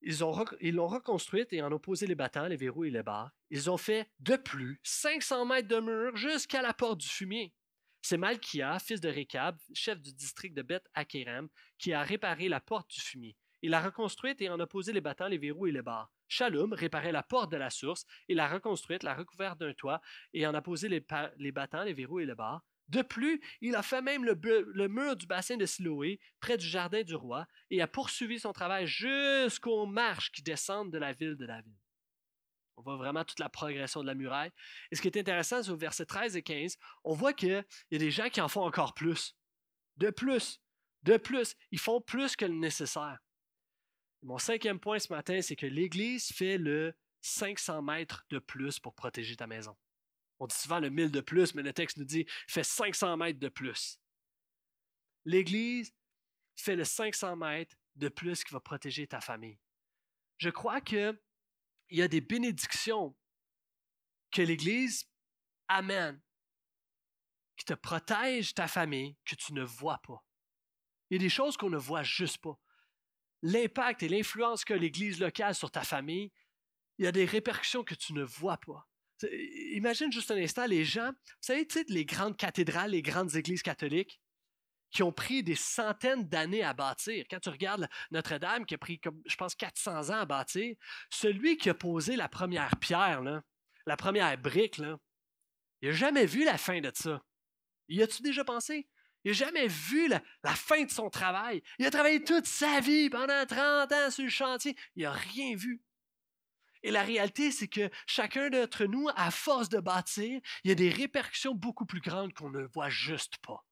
Speaker 1: Ils l'ont reconstruite et en ont posé les battants, les verrous et les barres. Ils ont fait de plus 500 mètres de mur jusqu'à la porte du fumier. C'est Malkia, fils de Récab, chef du district de Beth Akéram, qui a réparé la porte du fumier. Il l'a reconstruite et en a posé les battants, les verrous et les barres. Shalom réparait la porte de la source, il l'a reconstruite, l'a recouverte d'un toit et en a posé les, les battants, les verrous et les barres. De plus, il a fait même le, mur du bassin de Siloé, près du jardin du roi, et a poursuivi son travail jusqu'aux marches qui descendent de la ville de David. On voit vraiment toute la progression de la muraille. Et ce qui est intéressant, c'est au verset 13 et 15, on voit qu'il y a des gens qui en font encore plus. De plus, de plus. Ils font plus que le nécessaire. Mon cinquième point ce matin, c'est que l'Église fait le 500 mètres de plus pour protéger ta maison. On dit souvent le 1000 de plus, mais le texte nous dit fait 500 mètres de plus. L'Église fait le 500 mètres de plus qui va protéger ta famille. Je crois qu'il y a des bénédictions que l'Église amène, qui te protègent ta famille, que tu ne vois pas. Il y a des choses qu'on ne voit juste pas. L'impact et l'influence que l'Église locale sur ta famille, il y a des répercussions que tu ne vois pas. Imagine juste un instant les gens, vous savez, les grandes cathédrales, les grandes églises catholiques, qui ont pris des centaines d'années à bâtir. Quand tu regardes Notre-Dame, qui a pris, je pense, 400 ans à bâtir, celui qui a posé la première pierre, la première brique, là, il n'a jamais vu la fin de ça. Y a-tu déjà pensé? Il n'a jamais vu la, la, fin de son travail. Il a travaillé toute sa vie pendant 30 ans sur le chantier. Il n'a rien vu. Et la réalité, c'est que chacun d'entre nous, à force de bâtir, il y a des répercussions beaucoup plus grandes qu'on ne voit juste pas.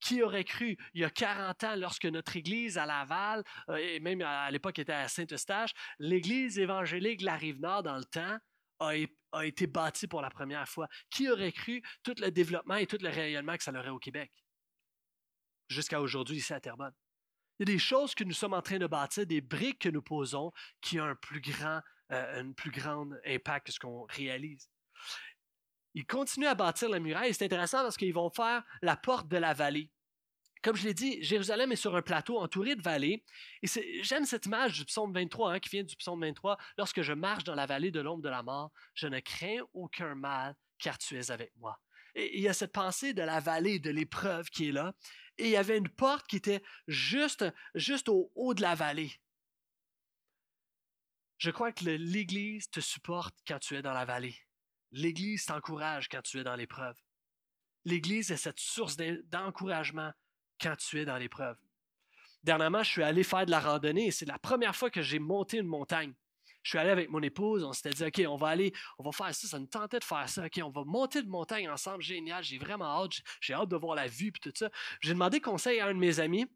Speaker 1: Qui aurait cru, il y a 40 ans, lorsque notre église à Laval, euh, et même à l'époque était à Saint-Eustache, l'église évangélique de la Rive-Nord dans le temps a, a, été bâtie pour la première fois. Qui aurait cru tout le développement et tout le rayonnement que ça aurait au Québec? Jusqu'à aujourd'hui, ici à Terrebonne. Il y a des choses que nous sommes en train de bâtir, des briques que nous posons qui ont un plus grand, euh, plus grand impact que ce qu'on réalise. Ils continuent à bâtir la muraille c'est intéressant parce qu'ils vont faire la porte de la vallée. Comme je l'ai dit, Jérusalem est sur un plateau entouré de vallées. Et j'aime cette image du psaume 23 hein, qui vient du psaume 23. Lorsque je marche dans la vallée de l'ombre de la mort, je ne crains aucun mal car tu es avec moi. Il y a cette pensée de la vallée, de l'épreuve qui est là et il y avait une porte qui était juste, juste au haut de la vallée. Je crois que l'Église te supporte quand tu es dans la vallée. L'Église t'encourage quand tu es dans l'épreuve. L'Église est cette source d'encouragement quand tu es dans l'épreuve. Dernièrement, je suis allé faire de la randonnée et c'est la première fois que j'ai monté une montagne je suis allé avec mon épouse, on s'était dit, OK, on va aller, on va faire ça, ça nous tentait de faire ça, OK, on va monter de montagne ensemble, génial, j'ai vraiment hâte, j'ai hâte de voir la vue, puis tout ça. J'ai demandé conseil à un de mes amis,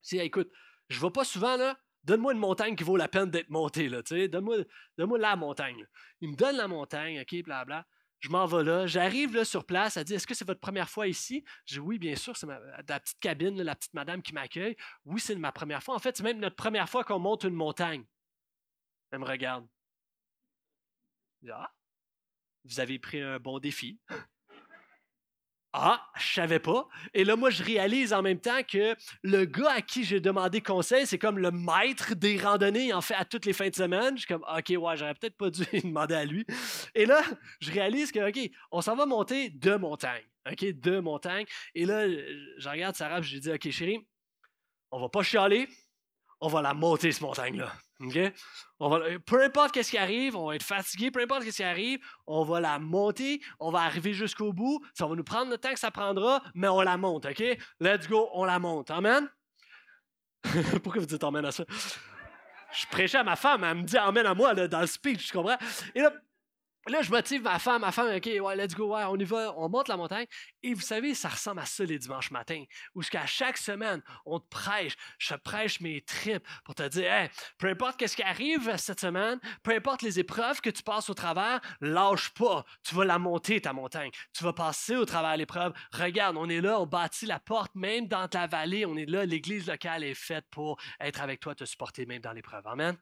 Speaker 1: si, écoute, je ne vais pas souvent, là, donne-moi une montagne qui vaut la peine d'être montée, là, donne-moi, donne la montagne. Il me donne la montagne, OK, blabla. Je m'en vais là, j'arrive là sur place, elle dit Est-ce que c'est votre première fois ici? Je dis Oui, bien sûr, c'est la petite cabine, la petite madame qui m'accueille. Oui, c'est ma première fois. En fait, c'est même notre première fois qu'on monte une montagne. Elle me regarde. Ah, vous avez pris un bon défi. [GASPS] Ah, je savais pas. Et là, moi, je réalise en même temps que le gars à qui j'ai demandé conseil, c'est comme le maître des randonnées, en fait à toutes les fins de semaine. Je suis comme, OK, ouais, j'aurais peut-être pas dû [LAUGHS] demander à lui. Et là, je réalise que, OK, on s'en va monter deux montagnes. OK, deux montagnes. Et là, je regarde Sarah, je lui dis, OK, chérie, on va pas chialer, on va la monter, cette montagne-là. On va, peu importe qu'est-ce qui arrive, on va être fatigué, peu importe qu'est-ce qui arrive, on va la monter, on va arriver jusqu'au bout. Ça va nous prendre le temps que ça prendra, mais on la monte, OK? Let's go, on la monte. Amen? [LAUGHS] Pourquoi vous dites amen à ça? Je prêchais à ma femme, elle me dit amen à moi dans le speech, tu comprends? Et là, Là, je motive ma femme, ma femme, OK, ouais, let's go, ouais, on y va, on monte la montagne. Et vous savez, ça ressemble à ça les dimanches matins, où qu'à chaque semaine, on te prêche, je prêche mes tripes pour te dire, hey, peu importe qu'est-ce qui arrive cette semaine, peu importe les épreuves que tu passes au travers, lâche pas, tu vas la monter, ta montagne. Tu vas passer au travers l'épreuve. Regarde, on est là, on bâtit la porte, même dans ta vallée, on est là, l'église locale est faite pour être avec toi, te supporter même dans l'épreuve. Amen?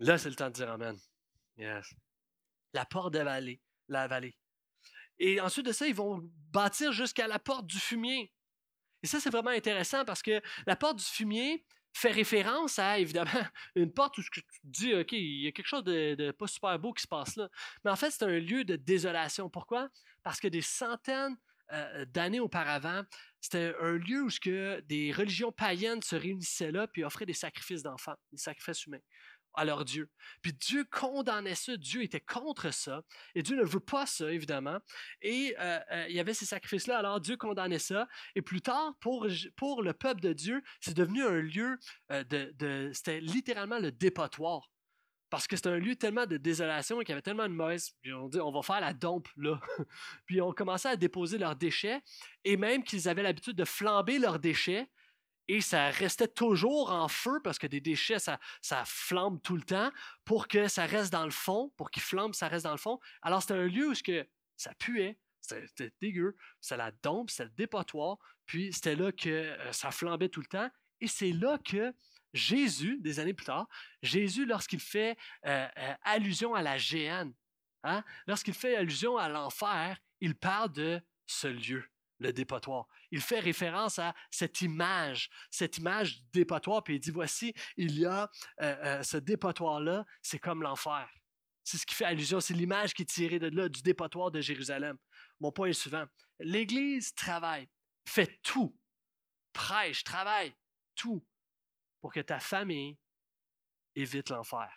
Speaker 1: Là, c'est le temps de dire Amen. Yes la porte de la vallée, la vallée. Et ensuite de ça, ils vont bâtir jusqu'à la porte du fumier. Et ça, c'est vraiment intéressant parce que la porte du fumier fait référence à, évidemment, [LAUGHS] une porte où tu te dis, OK, il y a quelque chose de, pas super beau qui se passe là. Mais en fait, c'est un lieu de désolation. Pourquoi? Parce que des centaines euh, d'années auparavant, c'était un lieu où que des religions païennes se réunissaient là puis offraient des sacrifices d'enfants, des sacrifices humains à leur Dieu. Puis Dieu condamnait ça, Dieu était contre ça, et Dieu ne veut pas ça, évidemment. Et euh, euh, il y avait ces sacrifices-là, alors Dieu condamnait ça. Et plus tard, pour, le peuple de Dieu, c'est devenu un lieu euh, de... c'était littéralement le dépotoir. Parce que c'était un lieu tellement de désolation et qu'il y avait tellement de mauvaise. Puis on dit, on va faire la dompe, là. [LAUGHS] puis on commençait à déposer leurs déchets, et même qu'ils avaient l'habitude de flamber leurs déchets et ça restait toujours en feu parce que des déchets, ça, ça flambe tout le temps pour que ça reste dans le fond, pour qu'il flambe, ça reste dans le fond. Alors, c'était un lieu où que ça puait, c'était dégueu, c'était la dompe, c'était le dépotoir, puis c'était là que euh, ça flambait tout le temps. Et c'est là que Jésus, des années plus tard, Jésus, lorsqu'il fait euh, euh, allusion à la géhenne, hein, lorsqu'il fait allusion à l'enfer, il parle de ce lieu le dépotoir. Il fait référence à cette image, cette image du dépotoir, puis il dit, voici, il y a euh, euh, ce dépotoir-là, c'est comme l'enfer. C'est ce qui fait allusion, c'est l'image qui est tirée de là, du dépotoir de Jérusalem. Mon point est suivant. L'Église travaille, fait tout, prêche, travaille, tout, pour que ta famille évite l'enfer.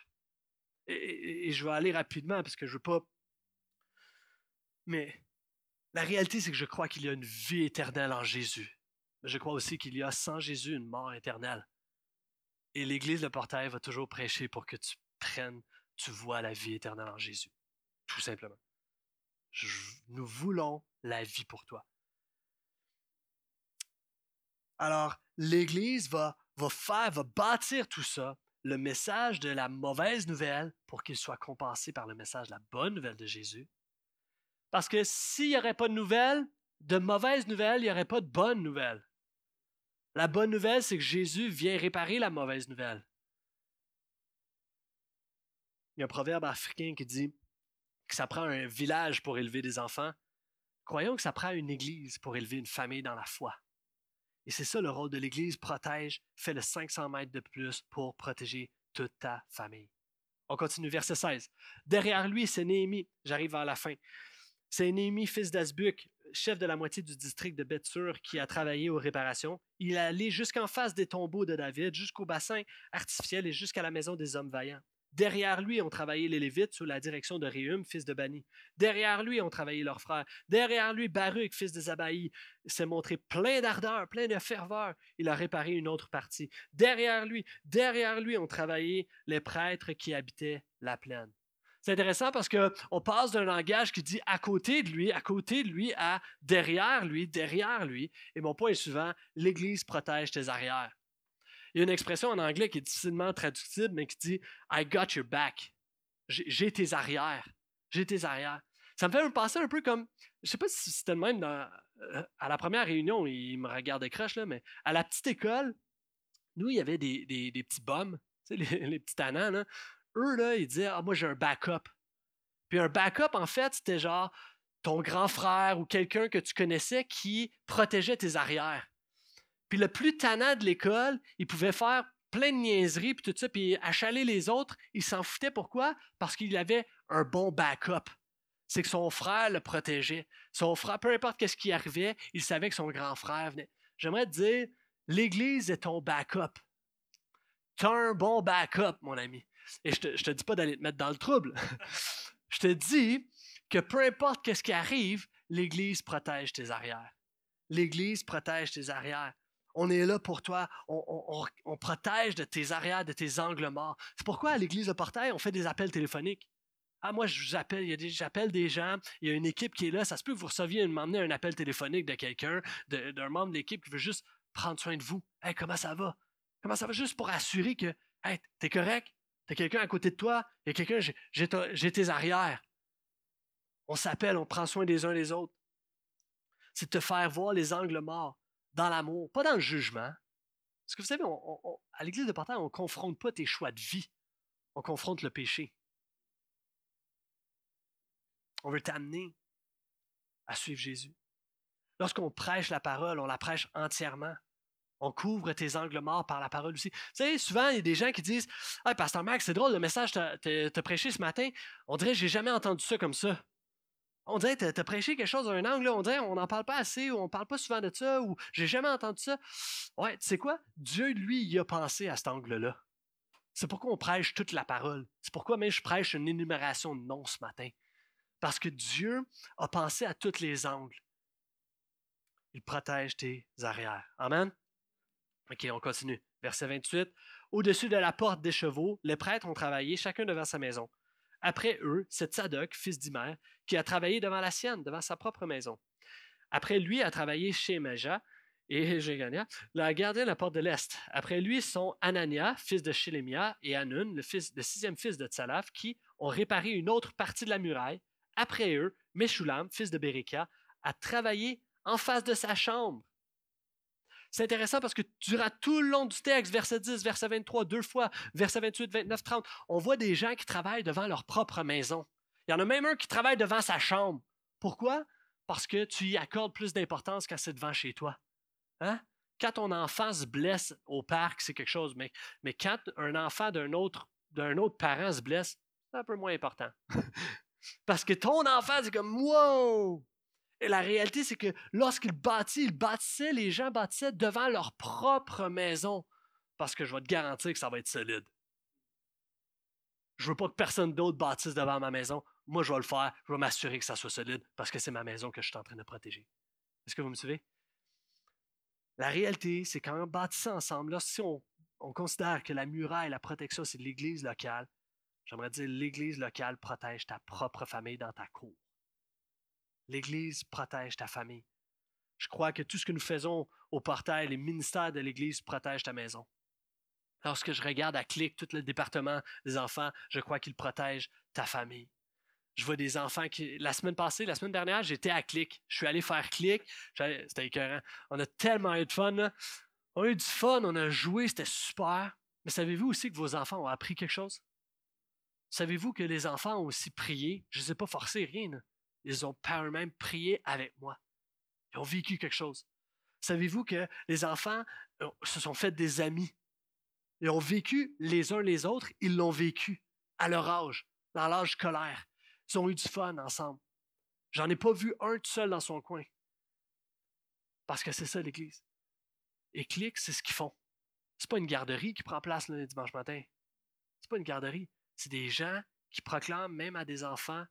Speaker 1: Et, et, je vais aller rapidement parce que je ne veux pas... Mais la réalité, c'est que je crois qu'il y a une vie éternelle en Jésus. Mais je crois aussi qu'il y a sans Jésus une mort éternelle. Et l'Église de Portail va toujours prêcher pour que tu prennes, tu vois la vie éternelle en Jésus. Tout simplement. nous voulons la vie pour toi. Alors, l'Église va, va faire, va bâtir tout ça, le message de la mauvaise nouvelle pour qu'il soit compensé par le message de la bonne nouvelle de Jésus. Parce que s'il n'y aurait pas de nouvelles, de mauvaises nouvelles, il n'y aurait pas de bonnes nouvelles. La bonne nouvelle, c'est que Jésus vient réparer la mauvaise nouvelle. Il y a un proverbe africain qui dit que ça prend un village pour élever des enfants. Croyons que ça prend une église pour élever une famille dans la foi. Et c'est ça le rôle de l'église, protège, fait le 500 mètres de plus pour protéger toute ta famille. On continue, verset 16. Derrière lui, c'est Néhémie. J'arrive à la fin. C'est Néhémie, fils d'Asbuc, chef de la moitié du district de Bethsur, qui a travaillé aux réparations. Il est allé jusqu'en face des tombeaux de David, jusqu'au bassin artificiel et jusqu'à la maison des hommes vaillants. Derrière lui ont travaillé les Lévites sous la direction de Réhum, fils de Bani. Derrière lui ont travaillé leurs frères. Derrière lui, Baruch, fils de Zabaï, s'est montré plein d'ardeur, plein de ferveur. Il a réparé une autre partie. Derrière lui, derrière lui ont travaillé les prêtres qui habitaient la plaine. C'est intéressant parce qu'on passe d'un langage qui dit à côté de lui, à côté de lui, à derrière lui, derrière lui. Et mon point est souvent l'Église protège tes arrières. Il y a une expression en anglais qui est difficilement traductible, mais qui dit I got your back. J'ai tes arrières. J'ai tes arrières. Ça me fait me passer un peu comme, je sais pas si c'était le même dans, euh, à la première réunion, il me regardait croche, là, mais à la petite école, nous, il y avait des, petits bums, les, les petits tannants, là eux, là, ils disaient Ah, moi, j'ai un backup. Puis un backup, en fait, c'était genre ton grand frère ou quelqu'un que tu connaissais qui protégeait tes arrières. Puis le plus tannant de l'école, il pouvait faire plein de niaiseries, puis tout ça, puis achaler les autres. Il s'en foutait. Pourquoi? Parce qu'il avait un bon backup. C'est que son frère le protégeait. Son frère, peu importe ce qui arrivait, il savait que son grand frère venait. J'aimerais te dire, l'Église est ton backup. Tu as un bon backup, mon ami. Et je te, te dis pas d'aller te mettre dans le trouble. [LAUGHS] je te dis que peu importe ce qui arrive, l'Église protège tes arrières. L'Église protège tes arrières. On est là pour toi. On, protège de tes arrières, de tes angles morts. C'est pourquoi à l'Église de Portail, on fait des appels téléphoniques. Ah, moi, j'appelle, des gens, il y a une équipe qui est là. Ça se peut que vous receviez m'emmener un appel téléphonique de quelqu'un, d'un membre de l'équipe qui veut juste prendre soin de vous. Hey, comment ça va? Comment ça va? Juste pour assurer que, hey, t'es correct? T'as quelqu'un à côté de toi? Il y a quelqu'un, j'ai tes arrières. On s'appelle, on prend soin des uns des autres. C'est de te faire voir les angles morts dans l'amour, pas dans le jugement. Parce que vous savez, à l'Église de Portail, on ne confronte pas tes choix de vie, on confronte le péché. On veut t'amener à suivre Jésus. Lorsqu'on prêche la parole, on la prêche entièrement. On couvre tes angles morts par la parole aussi. Vous savez, souvent, il y a des gens qui disent Ah, Pasteur Max, c'est drôle, le message que tu prêché ce matin, on dirait que j'ai jamais entendu ça comme ça. On dirait que tu as prêché quelque chose dans un angle, on dirait on n'en parle pas assez, ou on parle pas souvent de ça, ou j'ai jamais entendu ça. Ouais, tu sais quoi? Dieu, lui, il a pensé à cet angle-là. C'est pourquoi on prêche toute la parole. C'est pourquoi même je prêche une énumération de noms ce matin. Parce que Dieu a pensé à tous les angles. Il protège tes arrières. Amen? OK, on continue. Verset 28. Au-dessus de la porte des chevaux, les prêtres ont travaillé, chacun devant sa maison. Après eux, c'est Tsadok, fils d'Imer, qui a travaillé devant la sienne, devant sa propre maison. Après lui a travaillé chez et [LAUGHS] Jégania, la gardien de la porte de l'Est. Après lui sont Anania, fils de Shilemia, et Anun, le, fils, sixième fils de Tsalaf, qui ont réparé une autre partie de la muraille. Après eux, Meshulam, fils de Bereka, a travaillé en face de sa chambre. C'est intéressant parce que durant tout le long du texte, verset 10, verset 23, deux fois, verset 28, 29, 30, on voit des gens qui travaillent devant leur propre maison. Il y en a même un qui travaille devant sa chambre. Pourquoi? Parce que tu y accordes plus d'importance quand c'est devant chez toi. Hein? Quand ton enfant se blesse au parc, c'est quelque chose, mais, mais quand un enfant d'un autre, d'un autre parent se blesse, c'est un peu moins important. [LAUGHS] Parce que ton enfant, c'est comme Wow! Et la réalité, c'est que lorsqu'il bâtit, il bâtissait, les gens bâtissaient devant leur propre maison. Parce que je vais te garantir que ça va être solide. Je veux pas que personne d'autre bâtisse devant ma maison. Moi, je vais le faire. Je vais m'assurer que ça soit solide parce que c'est ma maison que je suis en train de protéger. Est-ce que vous me suivez? La réalité, c'est qu'en bâtissant ensemble, là, si on, on considère que la muraille, la protection, c'est l'Église locale, j'aimerais dire l'Église locale protège ta propre famille dans ta cour. L'Église protège ta famille. Je crois que tout ce que nous faisons au portail, les ministères de l'Église protègent ta maison. Lorsque je regarde à Clic, tout le département des enfants, je crois qu'il protège ta famille. Je vois des enfants qui. La semaine passée, la semaine dernière, j'étais à Clic. Je suis allé faire Clic. C'était écœurant. On a tellement eu de fun. On a eu du fun, on a joué, c'était super. Mais savez-vous aussi que vos enfants ont appris quelque chose? Savez-vous que les enfants ont aussi prié? Je ne les ai pas forcés, rien. Ils ont par eux-mêmes prié avec moi. Ils ont vécu quelque chose. Savez-vous que les enfants euh, se sont fait des amis? Ils ont vécu les uns les autres, ils l'ont vécu à leur âge, dans l'âge scolaire. Ils ont eu du fun ensemble. J'en ai pas vu un tout seul dans son coin. Parce que c'est ça l'Église. Et clic, c'est ce qu'ils font. C'est pas une garderie qui prend place le dimanche matin. C'est pas une garderie. C'est des gens qui proclament même à des enfants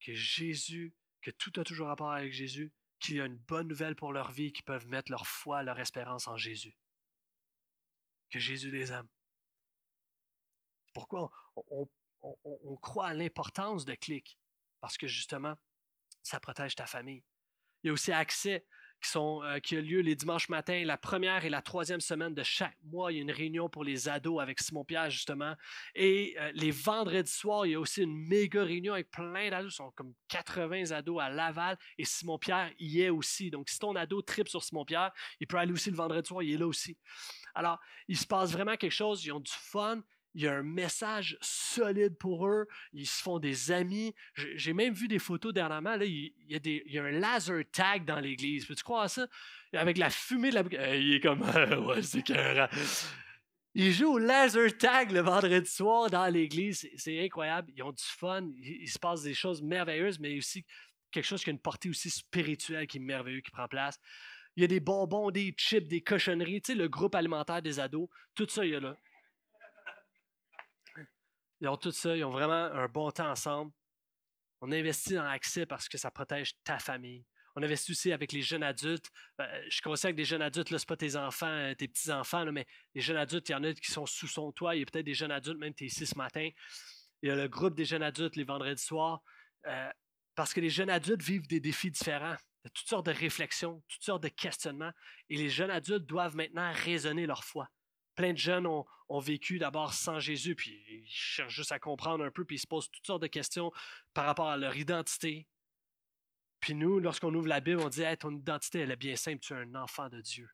Speaker 1: que Jésus, que tout a toujours rapport avec Jésus, qu'il y a une bonne nouvelle pour leur vie, qu'ils peuvent mettre leur foi, leur espérance en Jésus. Que Jésus les aime. Pourquoi on, croit à l'importance de clic? Parce que justement, ça protège ta famille. Il y a aussi accès euh, qui a lieu les dimanches matins, la première et la troisième semaine de chaque mois. Il y a une réunion pour les ados avec Simon-Pierre, justement. Et euh, les vendredis soirs, il y a aussi une méga réunion avec plein d'ados. Ils sont comme 80 ados à Laval et Simon-Pierre y est aussi. Donc, si ton ado tripe sur Simon-Pierre, il peut aller aussi le vendredi soir, il est là aussi. Alors, il se passe vraiment quelque chose. Ils ont du fun. Il y a un message solide pour eux. Ils se font des amis. J'ai même vu des photos dernièrement. Il, y a un laser tag dans l'église. Peux-tu croire ça? Avec la fumée de la. il est comme. [LAUGHS] ouais, c'est carré. Ils jouent au laser tag le vendredi soir dans l'église. C'est incroyable. Ils ont du fun. Il, se passe des choses merveilleuses, mais aussi quelque chose qui a une portée aussi spirituelle qui est merveilleux, qui prend place. Il y a des bonbons, des chips, des cochonneries. Tu sais, le groupe alimentaire des ados. Tout ça, il y a là. Ils ont tout ça. Ils ont vraiment un bon temps ensemble. On investit dans l'accès parce que ça protège ta famille. On investit aussi avec les jeunes adultes. Ben, je conscient que des jeunes adultes, ce n'est pas tes enfants, euh, tes petits-enfants, mais les jeunes adultes, il y en a qui sont sous son toit. Il y a peut-être des jeunes adultes, même tu es ici ce matin. Il y a le groupe des jeunes adultes les vendredis soirs. Euh, parce que les jeunes adultes vivent des défis différents, toutes sortes de réflexions, toutes sortes de questionnements. Et les jeunes adultes doivent maintenant raisonner leur foi. Plein de jeunes ont, vécu d'abord sans Jésus, puis ils cherchent juste à comprendre un peu, puis ils se posent toutes sortes de questions par rapport à leur identité, puis nous, lorsqu'on ouvre la Bible, on dit ton identité, elle est bien simple, tu es un enfant de Dieu.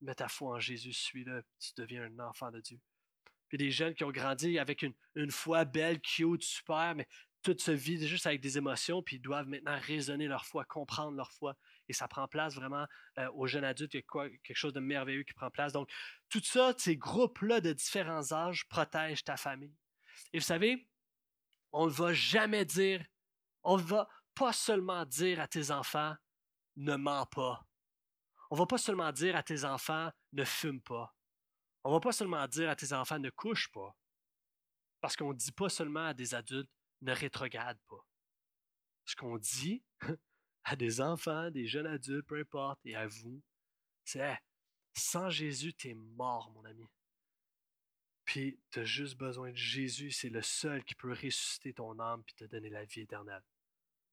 Speaker 1: Mets ta foi en Jésus, suis-le, tu deviens un enfant de Dieu. Puis des jeunes qui ont grandi avec une, une foi belle, cute, super, mais toute se vit juste avec des émotions, puis ils doivent maintenant raisonner leur foi, comprendre leur foi. Et ça prend place vraiment euh, aux jeunes adultes, il y a quelque chose de merveilleux qui prend place. Donc, tout ça, ces groupes-là de différents âges protègent ta famille. Et vous savez, on ne va jamais dire, on va, pas seulement dire à tes enfants ne mens pas. On va pas seulement dire à tes enfants ne fume pas. On va pas seulement dire à tes enfants ne couche pas. Parce qu'on ne dit pas seulement à des adultes ne rétrograde pas. Ce qu'on dit [LAUGHS] à des enfants, des jeunes adultes, peu importe, et à vous, c'est sans Jésus, tu es mort, mon ami. Puis tu as juste besoin de Jésus, c'est le seul qui peut ressusciter ton âme et te donner la vie éternelle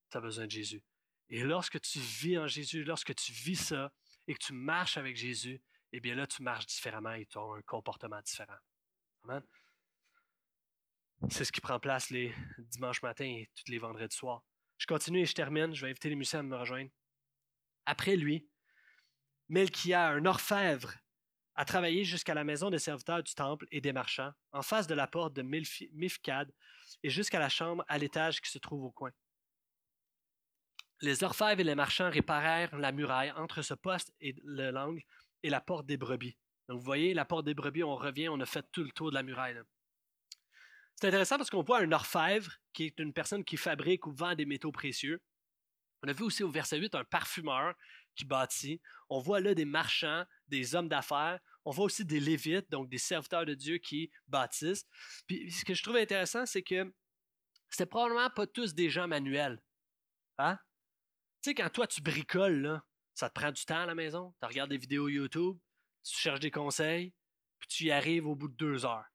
Speaker 1: tu as besoin de Jésus. Et lorsque tu vis en Jésus, lorsque tu vis ça et que tu marches avec Jésus, eh bien là, tu marches différemment et tu as un comportement différent. Amen. C'est ce qui prend place les dimanches matins et tous les vendredis soirs. Je continue et je termine. Je vais inviter les musiciens à me rejoindre. Après lui, Melchia, un orfèvre, a travaillé jusqu'à la maison des serviteurs du temple et des marchands, en face de la porte de Mifkad et jusqu'à la chambre à l'étage qui se trouve au coin. Les orfèvres et les marchands réparèrent la muraille entre ce poste et l'angle et la porte des brebis. Donc, vous voyez, la porte des brebis, on revient, on a fait tout le tour de la muraille. C'est intéressant parce qu'on voit un orfèvre, qui est une personne qui fabrique ou vend des métaux précieux. On a vu aussi au verset 8 un parfumeur qui bâtit. On voit là des marchands, des hommes d'affaires. On voit aussi des lévites, donc des serviteurs de Dieu qui bâtissent. Puis ce que je trouve intéressant, c'est que c'était probablement pas tous des gens manuels. Hein? Tu sais, quand toi, tu bricoles, ça te prend du temps à la maison. Tu regardes des vidéos YouTube, tu cherches des conseils, puis tu y arrives au bout de deux heures.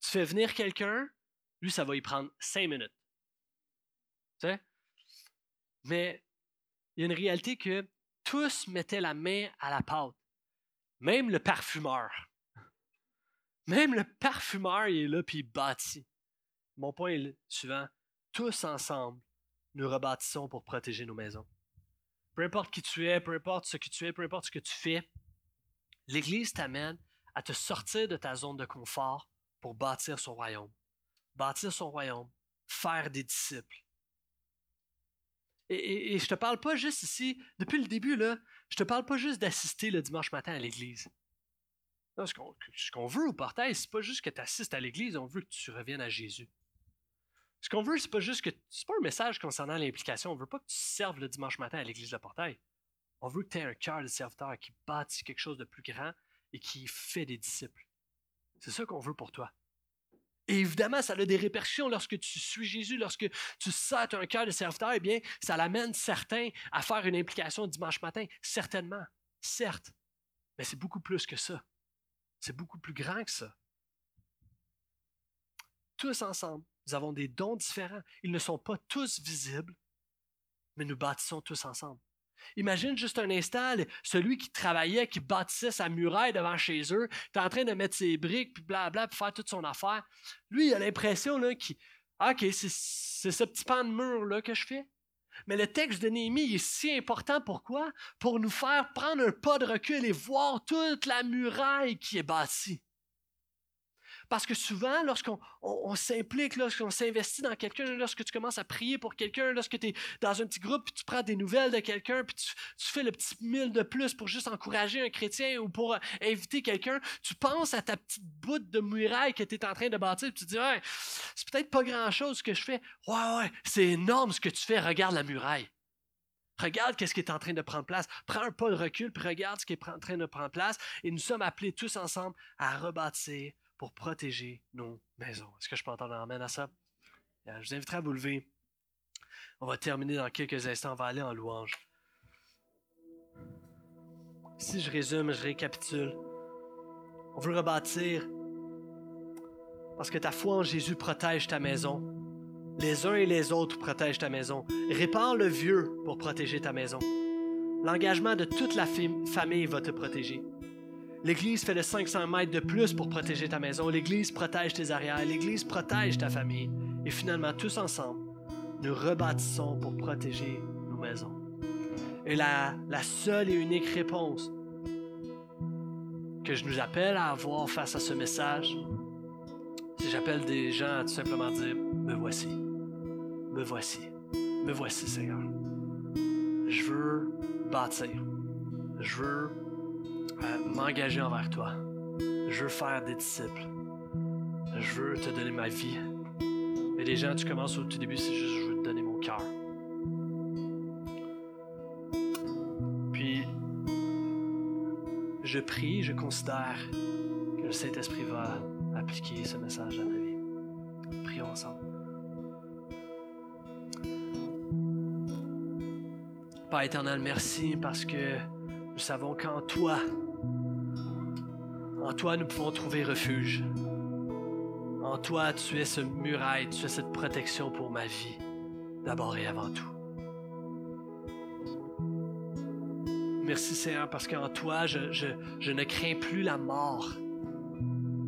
Speaker 1: Tu fais venir quelqu'un, lui, ça va y prendre cinq minutes. Tu sais? Mais il y a une réalité que tous mettaient la main à la pâte. Même le parfumeur. Même le parfumeur, il est là, puis il bâtit. Mon point est le suivant. Tous ensemble, nous rebâtissons pour protéger nos maisons. Peu importe qui tu es, peu importe ce que tu es, peu importe ce que tu fais, l'Église t'amène à te sortir de ta zone de confort pour bâtir son royaume. Bâtir son royaume, faire des disciples. Et, je je te parle pas juste ici, depuis le début, je te parle pas juste d'assister le dimanche matin à l'Église. Ce qu'on veut au portail, c'est pas juste que tu assistes à l'Église, on veut que tu reviennes à Jésus. Ce qu'on veut, c'est pas juste que. C'est pas un message concernant l'implication. On veut pas que tu serves le dimanche matin à l'église de portail. On veut que tu aies un cœur de serviteur qui bâtit quelque chose de plus grand et qui fait des disciples. C'est ça qu'on veut pour toi. Et évidemment, ça a des répercussions lorsque tu suis Jésus, lorsque tu sens un cœur de serviteur, eh bien, ça l'amène certains à faire une implication dimanche matin. Certainement, certes. Mais c'est beaucoup plus que ça. C'est beaucoup plus grand que ça. Tous ensemble, nous avons des dons différents. Ils ne sont pas tous visibles, mais nous bâtissons tous ensemble. Imagine juste un instant, celui qui travaillait, qui bâtissait sa muraille devant chez eux, est en train de mettre ses briques, puis blabla, pour faire toute son affaire. Lui, il a l'impression qu'il. Ah, OK, c'est ce petit pan de mur-là que je fais. Mais le texte de Néhémie est si important. Pourquoi? Pour nous faire prendre un pas de recul et voir toute la muraille qui est bâtie. Parce que souvent, lorsqu'on s'implique, lorsqu'on s'investit dans quelqu'un, lorsque tu commences à prier pour quelqu'un, lorsque tu es dans un petit groupe, puis tu prends des nouvelles de quelqu'un, puis tu, fais le petit mille de plus pour juste encourager un chrétien ou pour euh, inviter quelqu'un, tu penses à ta petite bout de muraille que tu es en train de bâtir, puis tu te dis, ouais, c'est peut-être pas grand-chose ce que je fais. Ouais, ouais, c'est énorme ce que tu fais, regarde la muraille. Regarde qu'est-ce qui est en train de prendre place. Prends un pas de recul, puis regarde ce qui est en train de prendre place. Et nous sommes appelés tous ensemble à rebâtir pour protéger nos maisons. Est-ce que je peux entendre un amène à ça? Je vous inviterai à vous lever. On va terminer dans quelques instants. On va aller en louange. Si je résume, je récapitule. On veut rebâtir parce que ta foi en Jésus protège ta maison. Les uns et les autres protègent ta maison. Répare le vieux pour protéger ta maison. L'engagement de toute la famille va te protéger. L'Église fait le 500 mètres de plus pour protéger ta maison. L'Église protège tes arrières. L'Église protège ta famille. Et finalement, tous ensemble, nous rebâtissons pour protéger nos maisons. Et la, seule et unique réponse que je nous appelle à avoir face à ce message, c'est j'appelle des gens à tout simplement dire, me voici, me voici, me voici Seigneur. Je veux bâtir, je veux m'engager envers toi. Je veux faire des disciples. Je veux te donner ma vie. Et les gens, tu commences au tout début, c'est juste je veux te donner mon cœur. Puis, je prie, je considère que le Saint-Esprit va appliquer ce message à ta vie. Prions ensemble. Père éternel, merci parce que nous savons qu'en toi, en toi, nous pouvons trouver refuge. En toi, tu es ce muraille, tu es cette protection pour ma vie, d'abord et avant tout. Merci Seigneur, parce qu'en toi, je, ne crains plus la mort.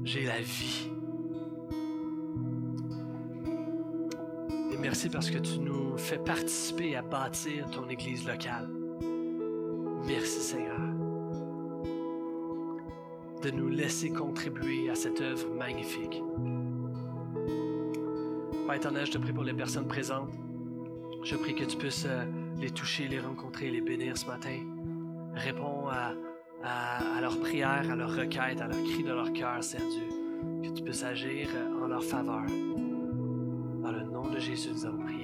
Speaker 1: J'ai la vie. Et merci parce que tu nous fais participer à bâtir ton Église locale. Merci Seigneur de nous laisser contribuer à cette œuvre magnifique. Père éternel, je te prie pour les personnes présentes. Je prie que tu puisses euh, les toucher, les rencontrer, les bénir ce matin. Réponds à, à, leurs prières, à leurs requêtes, à leurs cris de leur cœur, Seigneur Dieu. Que tu puisses agir euh, en leur faveur. Dans le nom de Jésus, nous avons prié.